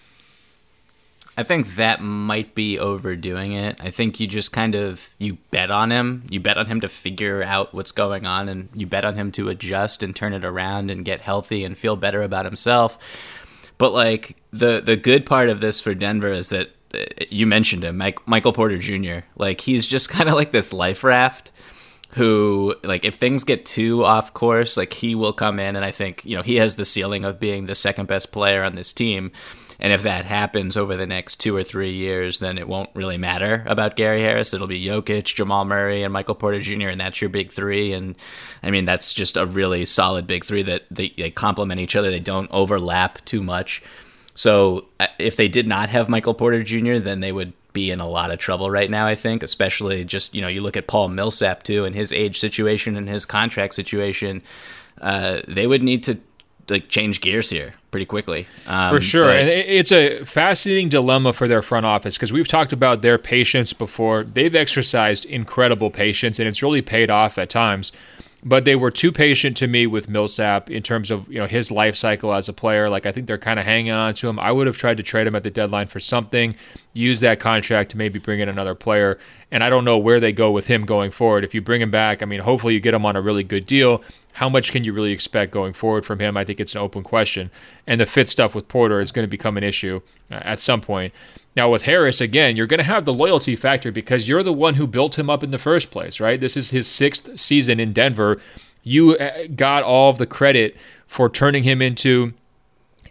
Speaker 4: I think that might be overdoing it. I think you just kind of you bet on him. You bet on him to figure out what's going on and you bet on him to adjust and turn it around and get healthy and feel better about himself. But like the the good part of this for Denver is that uh, you mentioned him, Mike, Michael Porter Jr. Like he's just kind of like this life raft who like if things get too off course, like he will come in and I think, you know, he has the ceiling of being the second best player on this team and if that happens over the next two or three years, then it won't really matter about Gary Harris. It'll be Jokic, Jamal Murray, and Michael Porter Jr., and that's your big three. And I mean, that's just a really solid big three that they, they complement each other. They don't overlap too much. So uh, if they did not have Michael Porter Jr., then they would be in a lot of trouble right now, I think, especially just, you know, you look at Paul Millsap too and his age situation and his contract situation. Uh, they would need to like change gears here pretty quickly.
Speaker 3: Um, for sure, but- and it's a fascinating dilemma for their front office because we've talked about their patience before. They've exercised incredible patience, and it's really paid off at times. But they were too patient to me with Millsap in terms of you know his life cycle as a player. Like I think they're kind of hanging on to him. I would have tried to trade him at the deadline for something, use that contract to maybe bring in another player. And I don't know where they go with him going forward. If you bring him back, I mean, hopefully you get him on a really good deal how much can you really expect going forward from him? I think it's an open question. And the fit stuff with Porter is going to become an issue uh, at some point. Now, with Harris, again, you're going to have the loyalty factor because you're the one who built him up in the first place, right? This is his sixth season in Denver. You uh, got all of the credit for turning him into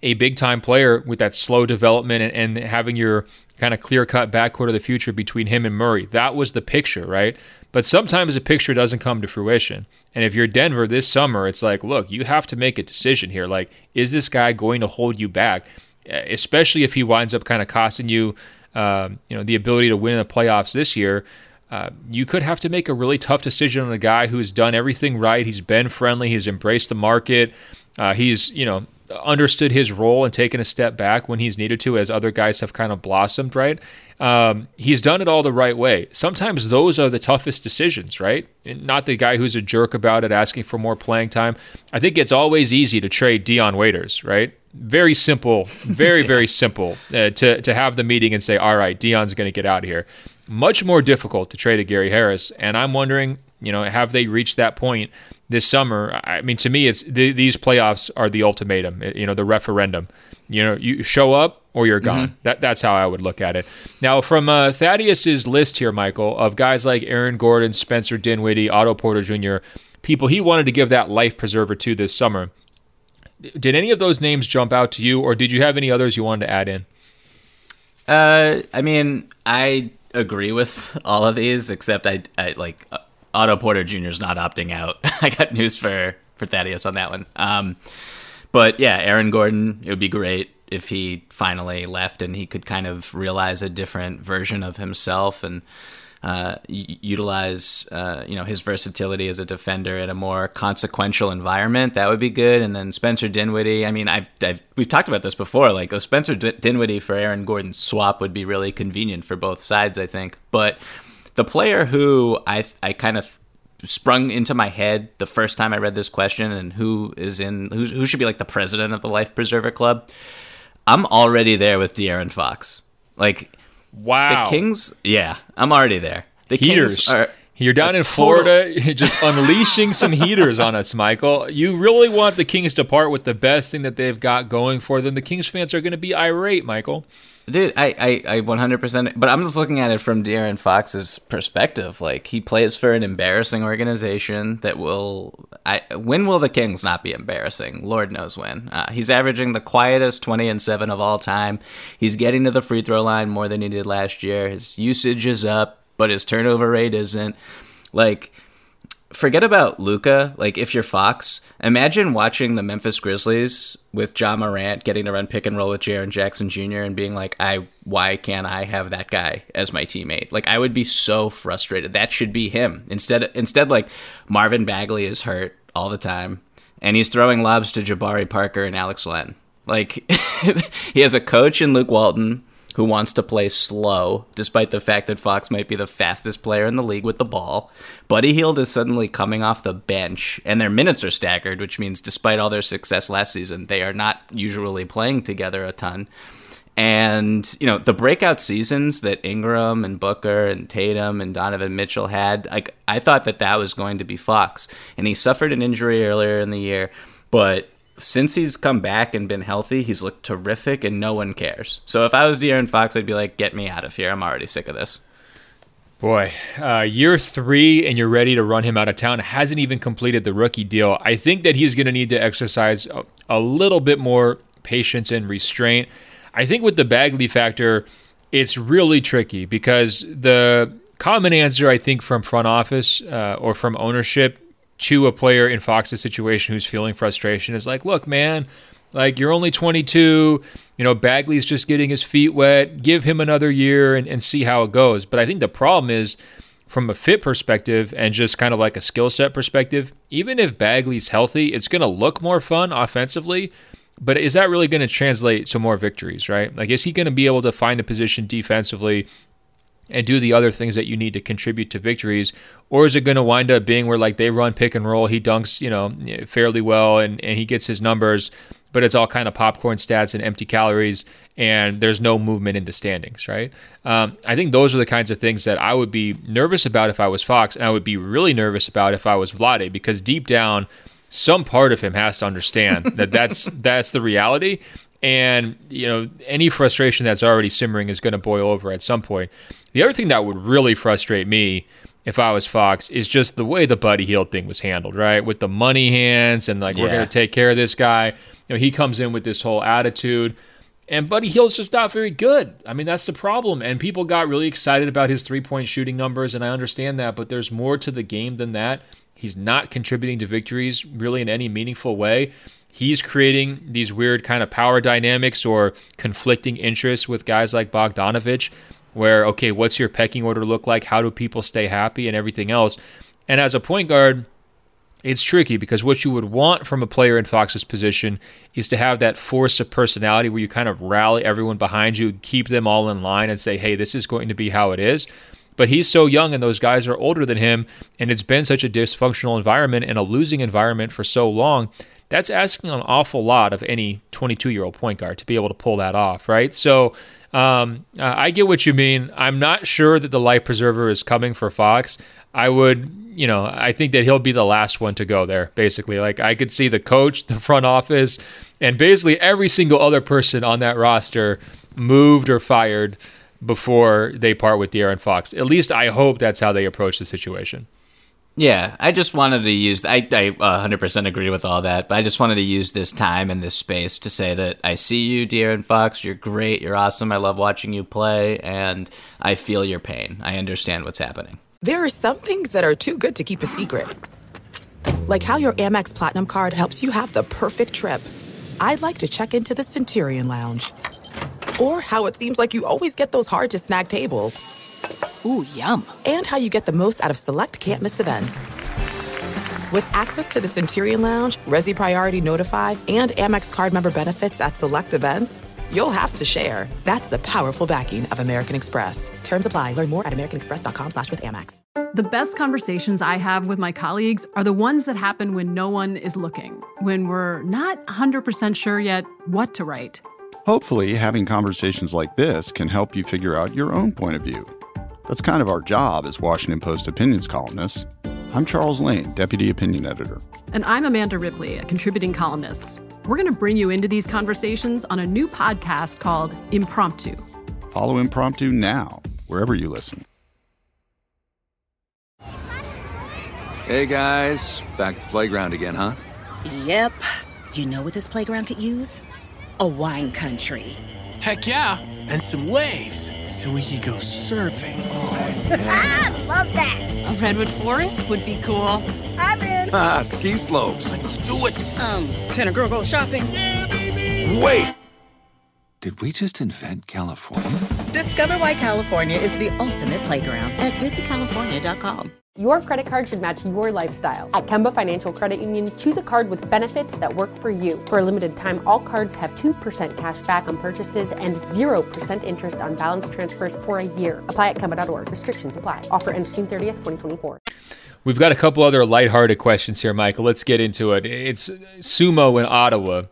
Speaker 3: a big time player with that slow development and, and having your kind of clear cut backcourt of the future between him and Murray. That was the picture, right? But sometimes a picture doesn't come to fruition. And if you're Denver this summer, it's like, look, you have to make a decision here. Like, is this guy going to hold you back? Especially if he winds up kind of costing you, uh, you know, the ability to win in the playoffs this year. Uh, you could have to make a really tough decision on a guy who's done everything right. He's been friendly. He's embraced the market. Uh, he's, you know, understood his role and taken a step back when he's needed to, as other guys have kind of blossomed, right? Um, he's done it all the right way. Sometimes those are the toughest decisions, right? And not the guy who's a jerk about it, asking for more playing time. I think it's always easy to trade Dion Waiters, right? Very simple, very yeah. very simple uh, to to have the meeting and say, all right, Dion's going to get out of here. Much more difficult to trade a Gary Harris, and I'm wondering, you know, have they reached that point this summer? I mean, to me, it's th- these playoffs are the ultimatum, you know, the referendum. You know, you show up or you're gone. Mm-hmm. That that's how I would look at it. Now, from uh, Thaddeus's list here, Michael, of guys like Aaron Gordon, Spencer Dinwiddie, Otto Porter Jr., people he wanted to give that life preserver to this summer. Did any of those names jump out to you, or did you have any others you wanted to add in?
Speaker 4: Uh, I mean, I agree with all of these, except I, I like Otto Porter Jr. is not opting out. I got news for for Thaddeus on that one. Um, but yeah, Aaron Gordon, it would be great if he finally left and he could kind of realize a different version of himself and uh, utilize uh, you know his versatility as a defender in a more consequential environment. That would be good. And then Spencer Dinwiddie. I mean, I've, I've we've talked about this before. Like a Spencer Dinwiddie for Aaron Gordon swap would be really convenient for both sides. I think, but the player who I I kind of sprung into my head the first time I read this question and who is in who, who should be like the president of the Life Preserver Club. I'm already there with De'Aaron Fox. Like
Speaker 3: Wow.
Speaker 4: The Kings, yeah, I'm already there. The
Speaker 3: Heaters.
Speaker 4: Kings are
Speaker 3: You're down in Florida, just unleashing some heaters on us, Michael. You really want the Kings to part with the best thing that they've got going for them. The Kings fans are going to be irate, Michael.
Speaker 4: Dude, I, I, I 100%, but I'm just looking at it from De'Aaron Fox's perspective. Like, he plays for an embarrassing organization that will. I, when will the Kings not be embarrassing? Lord knows when. Uh, he's averaging the quietest 20 and 7 of all time. He's getting to the free throw line more than he did last year. His usage is up, but his turnover rate isn't. Like, forget about Luka. Like, if you're Fox, imagine watching the Memphis Grizzlies with Ja Morant getting to run pick and roll with Jaren Jackson Jr. and being like, "I why can't I have that guy as my teammate?" Like, I would be so frustrated. That should be him instead. Instead, like Marvin Bagley is hurt all the time, and he's throwing lobs to Jabari Parker and Alex Len. Like, he has a coach in Luke Walton who wants to play slow, despite the fact that Fox might be the fastest player in the league with the ball. Buddy Hield is suddenly coming off the bench, and their minutes are staggered, which means despite all their success last season, they are not usually playing together a ton. And, you know, the breakout seasons that Ingram and Booker and Tatum and Donovan Mitchell had, like, I thought that that was going to be Fox. And he suffered an injury earlier in the year, but since he's come back and been healthy, he's looked terrific and no one cares. So if I was De'Aaron Fox, I'd be like, get me out of here. I'm already sick of this.
Speaker 3: Boy, uh, year three, and you're ready to run him out of town. Hasn't even completed the rookie deal. I think that he's going to need to exercise a, a little bit more patience and restraint. I think with the Bagley factor, it's really tricky because the common answer, I think, from front office uh, or from ownership to a player in Fox's situation who's feeling frustration is like, look, man, like you're only 22. You know, Bagley's just getting his feet wet. Give him another year and, and see how it goes. But I think the problem is from a fit perspective and just kind of like a skill set perspective, even if Bagley's healthy, it's going to look more fun offensively. But is that really going to translate to more victories, right? Like, is he going to be able to find a position defensively and do the other things that you need to contribute to victories? Or is it going to wind up being where like they run pick and roll he dunks you know fairly well and, and he gets his numbers but it's all kind of popcorn stats and empty calories and there's no movement in the standings right? Um, i think those are the kinds of things that i would be nervous about if i was fox and i would be really nervous about if i was vlade because deep down some part of him has to understand that that's that's the reality and you know any frustration that's already simmering is going to boil over at some point the other thing that would really frustrate me if I was Fox is just the way the Buddy Hield thing was handled, right? With the money hands and like, yeah. we're going to take care of this guy. You know, he comes in with this whole attitude. And Buddy Hield's just not very good. I mean, that's the problem. And people got really excited about his three point shooting numbers, and I understand that, but there's more to the game than that. He's not contributing to victories really in any meaningful way. He's creating these weird kind of power dynamics or conflicting interests with guys like Bogdanovic where okay, what's your pecking order look like? How do people stay happy and everything else? And as a point guard, it's tricky because what you would want from a player in Fox's position is to have that force of personality where you kind of rally everyone behind you, keep them all in line, and say, hey, this is going to be how it is. But he's so young and those guys are older than him, and it's been such a dysfunctional environment and a losing environment for so long. That's asking an awful lot of any 22 year old point guard to be able to pull that off, right? So um, uh, I get what you mean. I'm not sure that the life preserver is coming for Fox. I would, you know, I think that he'll be the last one to go there, basically. Like, I could see the coach, the front office, and basically every single other person on that roster moved or fired before they part with De'Aaron Fox. At least I hope that's how they approach the situation.
Speaker 4: Yeah, I just wanted to use. I, I uh, 100% agree with all that, but I just wanted to use this time and this space to say that I see you, De'Aaron Fox. You're great. You're awesome. I love watching you play, and I feel your pain. I understand what's happening.
Speaker 5: There are some things that are too good to keep a secret. Like how your Amex Platinum card helps you have the perfect trip. I'd like to check into the Centurion Lounge. Or how it seems like you always get those hard to snag tables.
Speaker 10: Ooh, yum.
Speaker 5: And how you get the most out of select can't miss events. With access to the Centurion Lounge, Resy Priority Notify, and Amex card member benefits at select events, you'll have to share. That's the powerful backing of American Express. Terms apply. Learn more at americanexpress.com slash with Amex.
Speaker 12: The best conversations I have with my colleagues are the ones that happen when no one is looking, when we're not 100% sure yet what to write.
Speaker 13: Hopefully, having conversations like this can help you figure out your own point of view. That's kind of our job as Washington Post opinions columnists. I'm Charles Lane, Deputy Opinion Editor.
Speaker 12: And I'm Amanda Ripley, a contributing columnist. We're going to bring you into these conversations on a new podcast called Impromptu.
Speaker 13: Follow Impromptu now, wherever you listen.
Speaker 7: Hey guys, back at the playground again, huh?
Speaker 8: Yep. You know what this playground could use? A wine country.
Speaker 9: Heck yeah, and some waves so we could go surfing.
Speaker 8: Oh, Ah, love that.
Speaker 10: A redwood forest would be cool.
Speaker 8: I'm in.
Speaker 7: Ah, ski slopes.
Speaker 9: Let's do it.
Speaker 8: Um, can a girl go shopping?
Speaker 9: Yeah, baby.
Speaker 7: Wait! Did we just invent California?
Speaker 8: Discover why California is the ultimate playground at visitcalifornia.com.
Speaker 11: Your credit card should match your lifestyle. At Kemba Financial Credit Union, choose a card with benefits that work for you. For a limited time, all cards have 2% cash back on purchases and 0% interest on balance transfers for a year. Apply at Kemba.org. Restrictions apply. Offer ends June 30th, 2024.
Speaker 3: We've got a couple other lighthearted questions here, Michael. Let's get into it. It's Sumo in Ottawa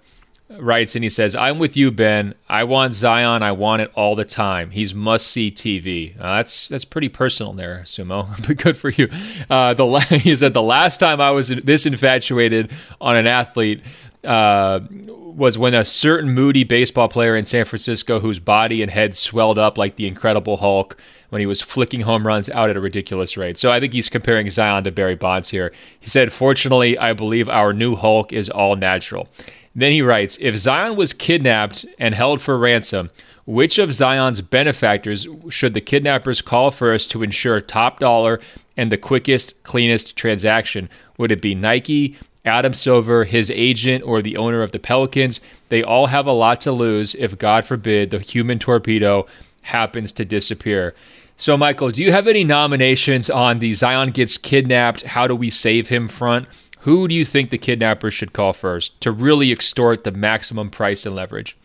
Speaker 3: writes and he says, I'm with you, Ben. I want Zion. I want it all the time. He's must see TV. Uh, that's that's pretty personal there, Sumo, but good for you. Uh, the he said the last time I was this infatuated on an athlete uh, was when a certain moody baseball player in San Francisco, whose body and head swelled up like the Incredible Hulk. When he was flicking home runs out at a ridiculous rate. So I think he's comparing Zion to Barry Bonds here. He said, Fortunately, I believe our new Hulk is all natural. Then he writes If Zion was kidnapped and held for ransom, which of Zion's benefactors should the kidnappers call first to ensure top dollar and the quickest, cleanest transaction? Would it be Nike, Adam Silver, his agent, or the owner of the Pelicans? They all have a lot to lose if, God forbid, the human torpedo happens to disappear. So, Michael, do you have any nominations on the Zion gets kidnapped? How do we save him front? Who do you think the kidnappers should call first to really extort the maximum price and leverage?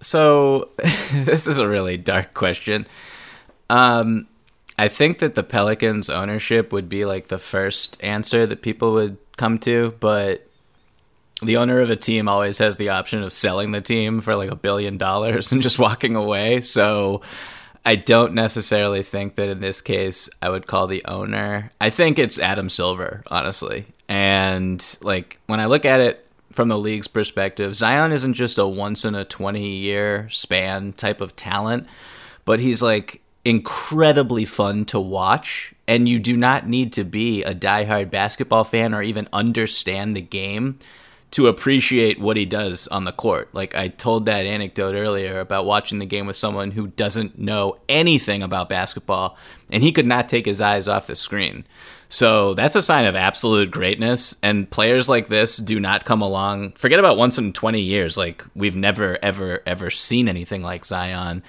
Speaker 4: So, this is a really dark question. Um, I think that the Pelicans ownership would be like the first answer that people would come to, but the owner of a team always has the option of selling the team for like a billion dollars and just walking away. So, I don't necessarily think that in this case I would call the owner. I think it's Adam Silver, honestly. And like when I look at it from the league's perspective, Zion isn't just a once in a 20 year span type of talent, but he's like incredibly fun to watch. And you do not need to be a diehard basketball fan or even understand the game to appreciate what he does on the court. Like I told that anecdote earlier about watching the game with someone who doesn't know anything about basketball and he could not take his eyes off the screen. So that's a sign of absolute greatness. And players like this do not come along. Forget about once in 20 years. Like, we've never, ever, ever seen anything like Zion.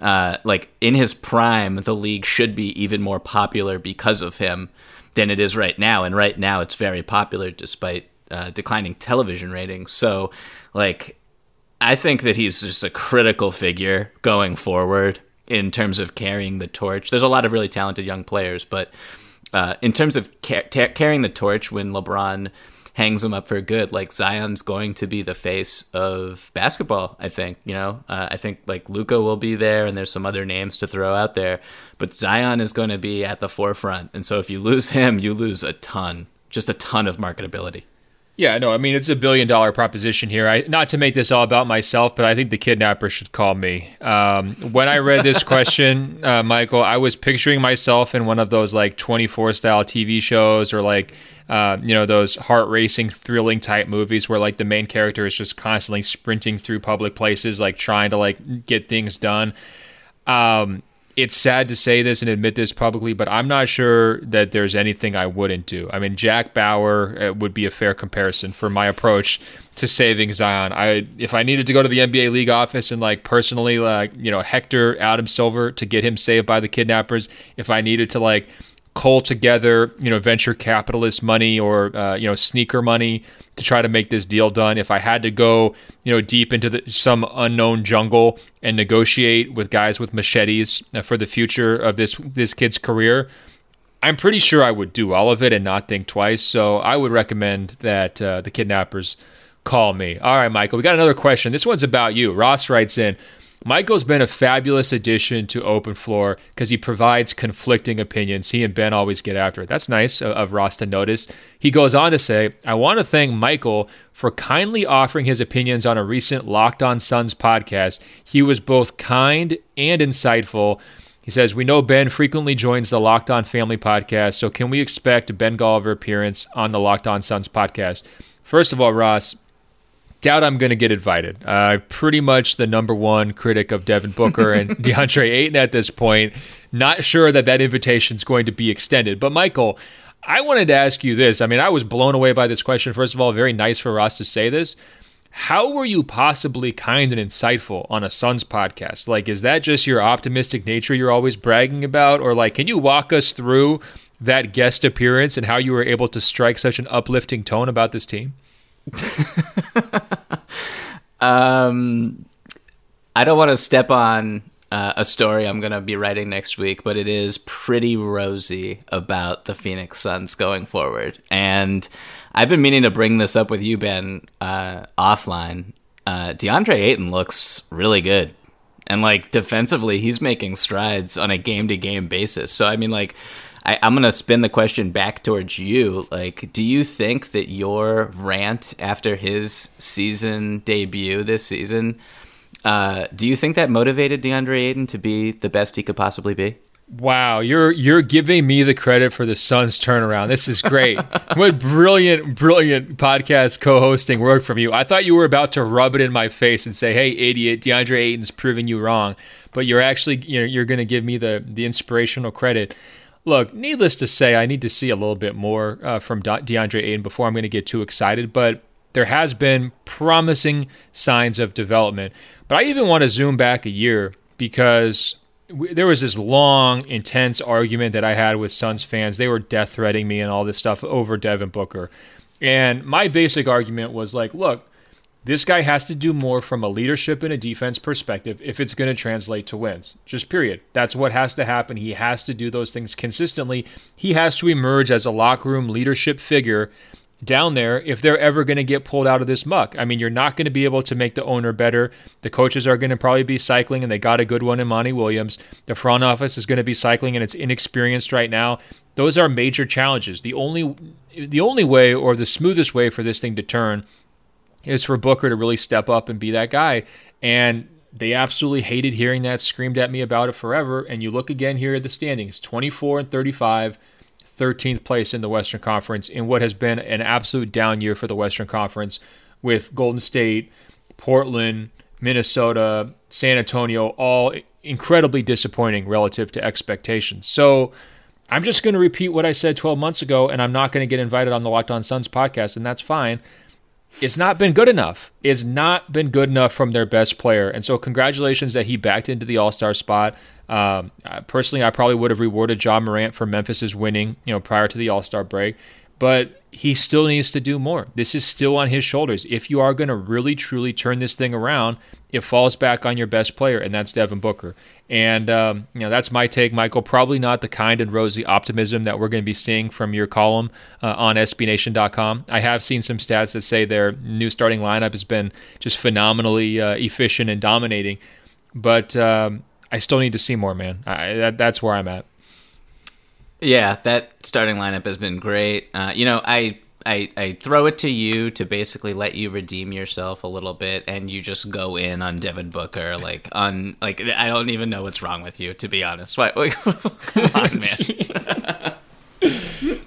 Speaker 4: Uh, like, in his prime, the league should be even more popular because of him than it is right now. And right now, it's very popular despite uh, declining television ratings. So, like, I think that he's just a critical figure going forward in terms of carrying the torch. There's a lot of really talented young players, but uh, in terms of ca- ta- carrying the torch when LeBron hangs him up for good, like Zion's going to be the face of basketball. I think you know. Uh, I think like Luka will be there, and there's some other names to throw out there, but Zion is going to be at the forefront. And so if you lose him, you lose a ton, just a ton of marketability.
Speaker 3: Yeah, no, I mean it's a billion dollar proposition here. I not to make this all about myself, but I think the kidnapper should call me. Um, when I read this question, uh, Michael, I was picturing myself in one of those like twenty four style TV shows or like uh, you know those heart racing, thrilling type movies where like the main character is just constantly sprinting through public places, like trying to like get things done. Um, it's sad to say this and admit this publicly, but I'm not sure that there's anything I wouldn't do. I mean, Jack Bauer uh, would be a fair comparison for my approach to saving Zion. I if I needed to go to the NBA league office and like personally like, you know, Hector Adam Silver to get him saved by the kidnappers, if I needed to like cull together, you know, venture capitalist money or uh, you know, sneaker money to try to make this deal done. If I had to go, you know, deep into the, some unknown jungle and negotiate with guys with machetes uh, for the future of this this kid's career, I'm pretty sure I would do all of it and not think twice. So I would recommend that uh, the kidnappers call me. All right, Michael, we got another question. This one's about you. Ross writes in. Michael's been a fabulous addition to Open Floor because he provides conflicting opinions. He and Ben always get after it. That's nice of Ross to notice. He goes on to say, I want to thank Michael for kindly offering his opinions on a recent Locked On Suns podcast. He was both kind and insightful. He says, We know Ben frequently joins the Locked On Family podcast, so can we expect a Ben Golliver appearance on the Locked On Suns podcast? First of all, Ross, doubt I'm going to get invited. Uh, pretty much the number one critic of Devin Booker and DeAndre Ayton at this point. Not sure that that invitation is going to be extended. But Michael, I wanted to ask you this. I mean, I was blown away by this question. First of all, very nice for Ross to say this. How were you possibly kind and insightful on a Suns podcast? Like, is that just your optimistic nature you're always bragging about? Or, like, can you walk us through that guest appearance and how you were able to strike such an uplifting tone about this team?
Speaker 4: um, I don't want to step on uh, a story I'm going to be writing next week, but it is pretty rosy about the Phoenix Suns going forward. And I've been meaning to bring this up with you, Ben, uh, offline. Uh, DeAndre Ayton looks really good. And like defensively, he's making strides on a game to game basis. So, I mean, like, I, am gonna spin the question back towards you. Like, do you think that your rant after his season debut this season, uh, do you think that motivated DeAndre Ayton to be the best he could possibly be?
Speaker 3: Wow, you're you're giving me the credit for the Suns turnaround. This is great. what brilliant, brilliant podcast co-hosting work from you. I thought you were about to rub it in my face and say, "Hey, idiot, DeAndre Ayton's proving you wrong," but you're actually you know, you're going to give me the the inspirational credit. Look, needless to say, I need to see a little bit more uh, from DeAndre Ayton before I'm going to get too excited, but there has been promising signs of development. But I even want to zoom back a year because there was this long, intense argument that I had with Suns fans. They were death threatening me and all this stuff over Devin Booker. And my basic argument was like, look, this guy has to do more from a leadership and a defense perspective if it's going to translate to wins. Just period. That's what has to happen. He has to do those things consistently. He has to emerge as a locker room leadership figure down there if they're ever going to get pulled out of this muck. I mean, you're not going to be able to make the owner better. The coaches are going to probably be cycling, and they got a good one in Monty Williams. The front office is going to be cycling, and it's inexperienced right now. Those are major challenges. The only the only way or the smoothest way for this thing to turn is for Booker to really step up and be that guy. And they absolutely hated hearing that, screamed at me about it forever. And you look again here at the standings 24 and 35, 13th place in the Western Conference in what has been an absolute down year for the Western Conference with Golden State, Portland, Minnesota, San Antonio, all incredibly disappointing relative to expectations. So I'm just going to repeat what I said 12 months ago, and I'm not going to get invited on the Locked On Suns podcast, and that's fine it's not been good enough. It's not been good enough from their best player. And so, congratulations that he backed into the All Star spot. Um, personally, I probably would have rewarded Ja Morant for Memphis's winning, you know, prior to the All Star break. But he still needs to do more. This is still on his shoulders. If you are going to really truly turn this thing around, it falls back on your best player, and that's Devin Booker. And um, you know that's my take, Michael. Probably not the kind and rosy optimism that we're going to be seeing from your column uh, on SBNation.com. I have seen some stats that say their new starting lineup has been just phenomenally uh, efficient and dominating, but um, I still need to see more, man. I, that, that's where I'm at.
Speaker 4: Yeah, that starting lineup has been great. Uh, you know, I I, I throw it to you to basically let you redeem yourself a little bit, and you just go in on Devin Booker, like on like I don't even know what's wrong with you, to be honest. Why, like, come on, man.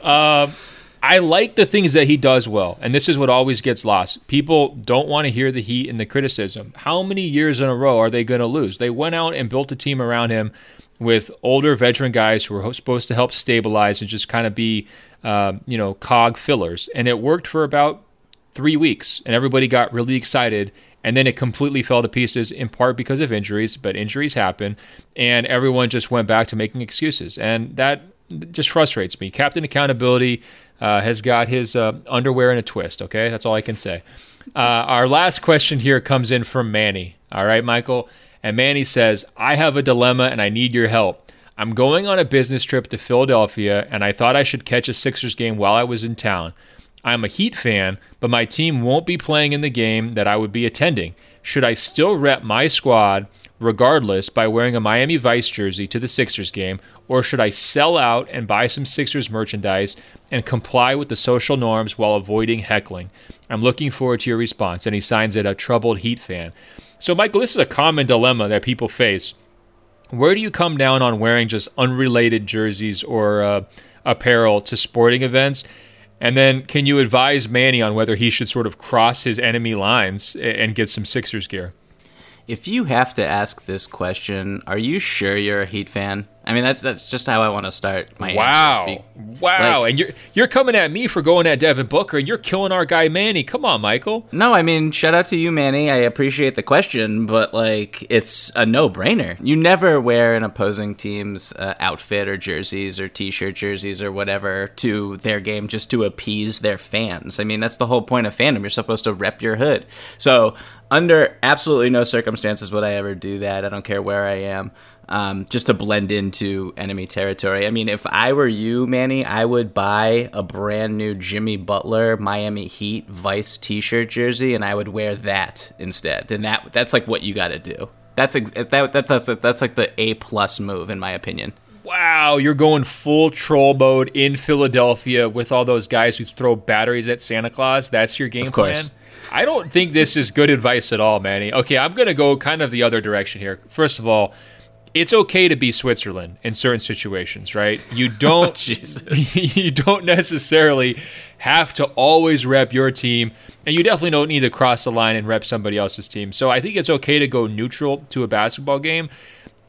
Speaker 3: uh, I like the things that he does well, and this is what always gets lost. People don't want to hear the heat and the criticism. How many years in a row are they going to lose? They went out and built a team around him with older veteran guys who were supposed to help stabilize and just kind of be, uh, you know, cog fillers. And it worked for about three weeks, and everybody got really excited. And then it completely fell to pieces, in part because of injuries, but injuries happen, and everyone just went back to making excuses. And that just frustrates me. Captain Accountability uh, has got his uh, underwear in a twist, okay? That's all I can say. Uh, our last question here comes in from Manny. All right, Michael. And Manny says, I have a dilemma and I need your help. I'm going on a business trip to Philadelphia and I thought I should catch a Sixers game while I was in town. I'm a Heat fan, but my team won't be playing in the game that I would be attending. Should I still rep my squad regardless by wearing a Miami Vice jersey to the Sixers game, or should I sell out and buy some Sixers merchandise and comply with the social norms while avoiding heckling? I'm looking forward to your response. And he signs it a troubled Heat fan. So, Michael, this is a common dilemma that people face. Where do you come down on wearing just unrelated jerseys or uh, apparel to sporting events? And then, can you advise Manny on whether he should sort of cross his enemy lines and get some Sixers gear?
Speaker 4: If you have to ask this question, are you sure you're a Heat fan? I mean, that's that's just how I want to start my
Speaker 3: wow, Be- wow, like, and you're you're coming at me for going at Devin Booker, and you're killing our guy Manny. Come on, Michael.
Speaker 4: No, I mean, shout out to you, Manny. I appreciate the question, but like, it's a no brainer. You never wear an opposing team's uh, outfit or jerseys or T-shirt jerseys or whatever to their game just to appease their fans. I mean, that's the whole point of fandom. You're supposed to rep your hood. So under absolutely no circumstances would I ever do that. I don't care where I am. Um, just to blend into enemy territory. I mean, if I were you, Manny, I would buy a brand new Jimmy Butler Miami Heat Vice T-shirt jersey, and I would wear that instead. Then that that's like what you got to do. That's ex- that, that's that's that's like the A plus move in my opinion.
Speaker 3: Wow, you're going full troll mode in Philadelphia with all those guys who throw batteries at Santa Claus. That's your game plan. I don't think this is good advice at all, Manny. Okay, I'm going to go kind of the other direction here. First of all, it's okay to be Switzerland in certain situations, right? You oh, don't
Speaker 4: oh,
Speaker 3: you don't necessarily have to always rep your team, and you definitely don't need to cross the line and rep somebody else's team. So I think it's okay to go neutral to a basketball game.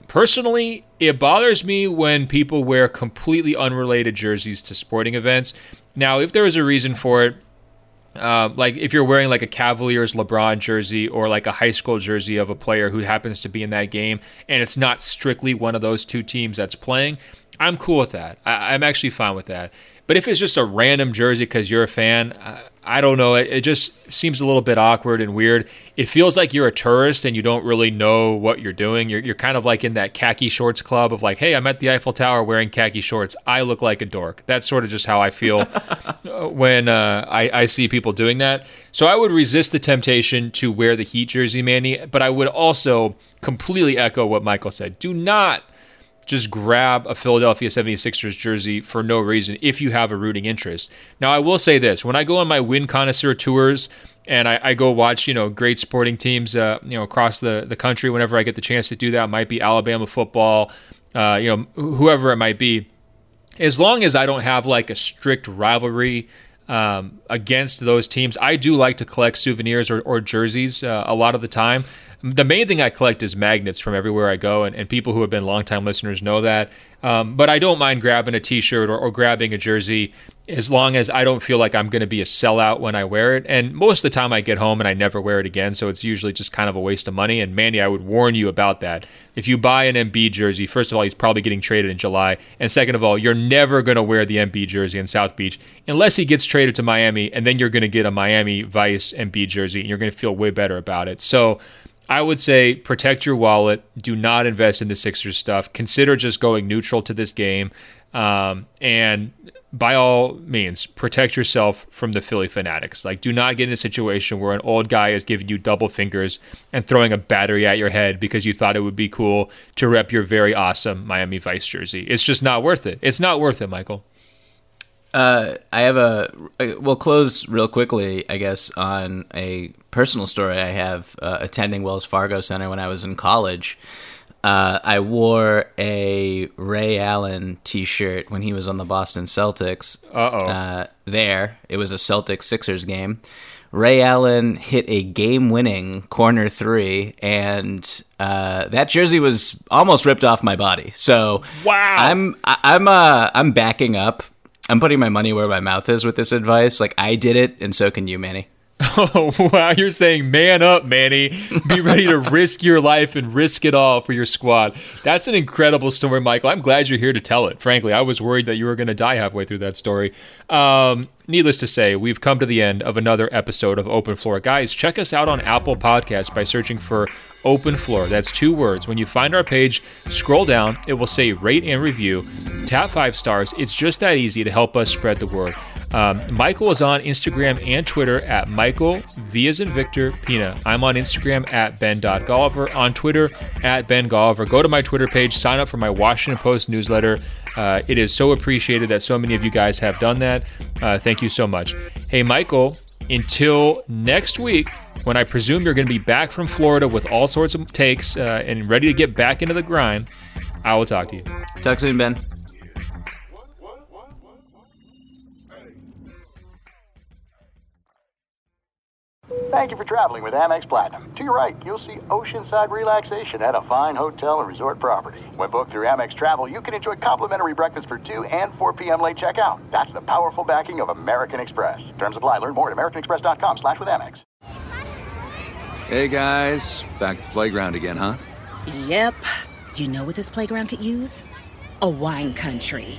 Speaker 3: Personally, it bothers me when people wear completely unrelated jerseys to sporting events. Now, if there is a reason for it, uh, like if you're wearing like a Cavaliers LeBron jersey or like a high school jersey of a player who happens to be in that game, and it's not strictly one of those two teams that's playing, I'm cool with that. I- am actually fine with that. But if it's just a random jersey because you're a fan, don't know. It, it, just seems a little bit awkward and weird. It feels like you're a tourist and you don't really know what you're doing. You're, you're kind of like in that khaki shorts club of like, hey, I'm at the Eiffel Tower wearing khaki shorts. I look like a dork. That's sort of just how I feel when uh, I, I see people doing that. So I would resist the temptation to wear the Heat jersey, Manny, but I would also completely echo what Michael said. Do not – just grab a Philadelphia 76ers jersey for no reason if you have a rooting interest. Now, I will say this when I go on my win connoisseur tours and I, I go watch, you know, great sporting teams, uh, you know, across the, the country whenever I get the chance to do that, might be Alabama football, uh, you know, whoever it might be. As long as I don't have like a strict rivalry um, against those teams, I do like to collect souvenirs or, or jerseys uh, a lot of the time the main thing I collect is magnets from everywhere I go, and, and people who have been longtime listeners know that. Um, but I don't mind grabbing a T-shirt or, or, grabbing a jersey as long as I don't feel like I'm going to be a sellout when I wear it. And most of the time, I get home and I never wear it again, so it's usually just kind of a waste of money. And Mandy, I would warn you about that. If you buy an Embiid jersey, first of all, he's probably getting traded in July, and second of all, you're never going to wear the Embiid jersey in South Beach unless he gets traded to Miami, and then you're going to get a Miami Vice Embiid jersey, and you're going to feel way better about it. So I would say protect your wallet. Do not invest in the Sixers stuff. Consider just going neutral to this game. Um, and by all means, protect yourself from the Philly fanatics. Like, do not get in a situation where an old guy is giving you double fingers and throwing a battery at your head because you thought it would be cool to rep your very awesome Miami Vice jersey. It's just not worth it. It's not worth it, Michael.
Speaker 4: Uh, I have a. We'll close real quickly, I guess, on a personal story I have uh, attending Wells Fargo Center when I was in college. Uh, I wore a Ray Allen T-shirt when he was on the Boston Celtics.
Speaker 3: Uh-oh. Uh
Speaker 4: There, it was a Celtics Sixers game. Ray Allen hit a game-winning corner three, and uh, that jersey was almost ripped off my body. So
Speaker 3: wow,
Speaker 4: I'm I'm uh, I'm backing up. I'm putting my money where my mouth is with this advice. Like I did it, and so can you, Manny.
Speaker 3: Oh, wow. You're saying, man up, Manny. Be ready to risk your life and risk it all for your squad. That's an incredible story, Michael. I'm glad you're here to tell it. Frankly, I was worried that you were going to die halfway through that story. Um, needless to say, we've come to the end of another episode of Open Floor. Guys, check us out on Apple Podcasts by searching for Open Floor. That's two words. When you find our page, scroll down. It will say rate and review. Tap five stars. It's just that easy to help us spread the word. Um, Michael is on Instagram and Twitter at Michael V as in Victor Pina. I'm on Instagram at Ben.Golliver, on Twitter at Ben Golliver. Go to my Twitter page, sign up for my Washington Post newsletter. Uh, it is so appreciated that so many of you guys have done that. Uh, thank you so much. Hey, Michael, until next week, when I presume you're going to be back from Florida with all sorts of takes uh, and ready to get back into the grind, I will talk to you.
Speaker 4: Talk soon, Ben.
Speaker 14: Thank you for traveling with Amex Platinum. To your right, you'll see oceanside relaxation at a fine hotel and resort property. When booked through Amex Travel, you can enjoy complimentary breakfast for 2 and 4 p.m. late checkout. That's the powerful backing of American Express. Terms apply. Learn more at americanexpress.com slash with Amex.
Speaker 7: Hey, guys. Back at the playground again, huh?
Speaker 8: Yep. You know what this playground could use? A wine country.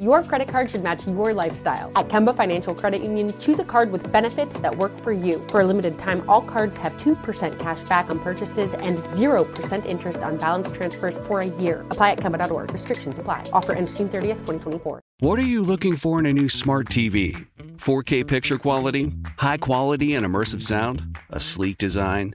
Speaker 11: Your credit card should match your lifestyle. At Kemba Financial Credit Union, choose a card with benefits that work for you. For a limited time, all cards have 2% cash back on purchases and 0% interest on balance transfers for a year. Apply at Kemba.org. Restrictions apply. Offer ends June 30th, 2024.
Speaker 15: What are you looking for in a new smart TV? 4K picture quality? High quality and immersive sound? A sleek design?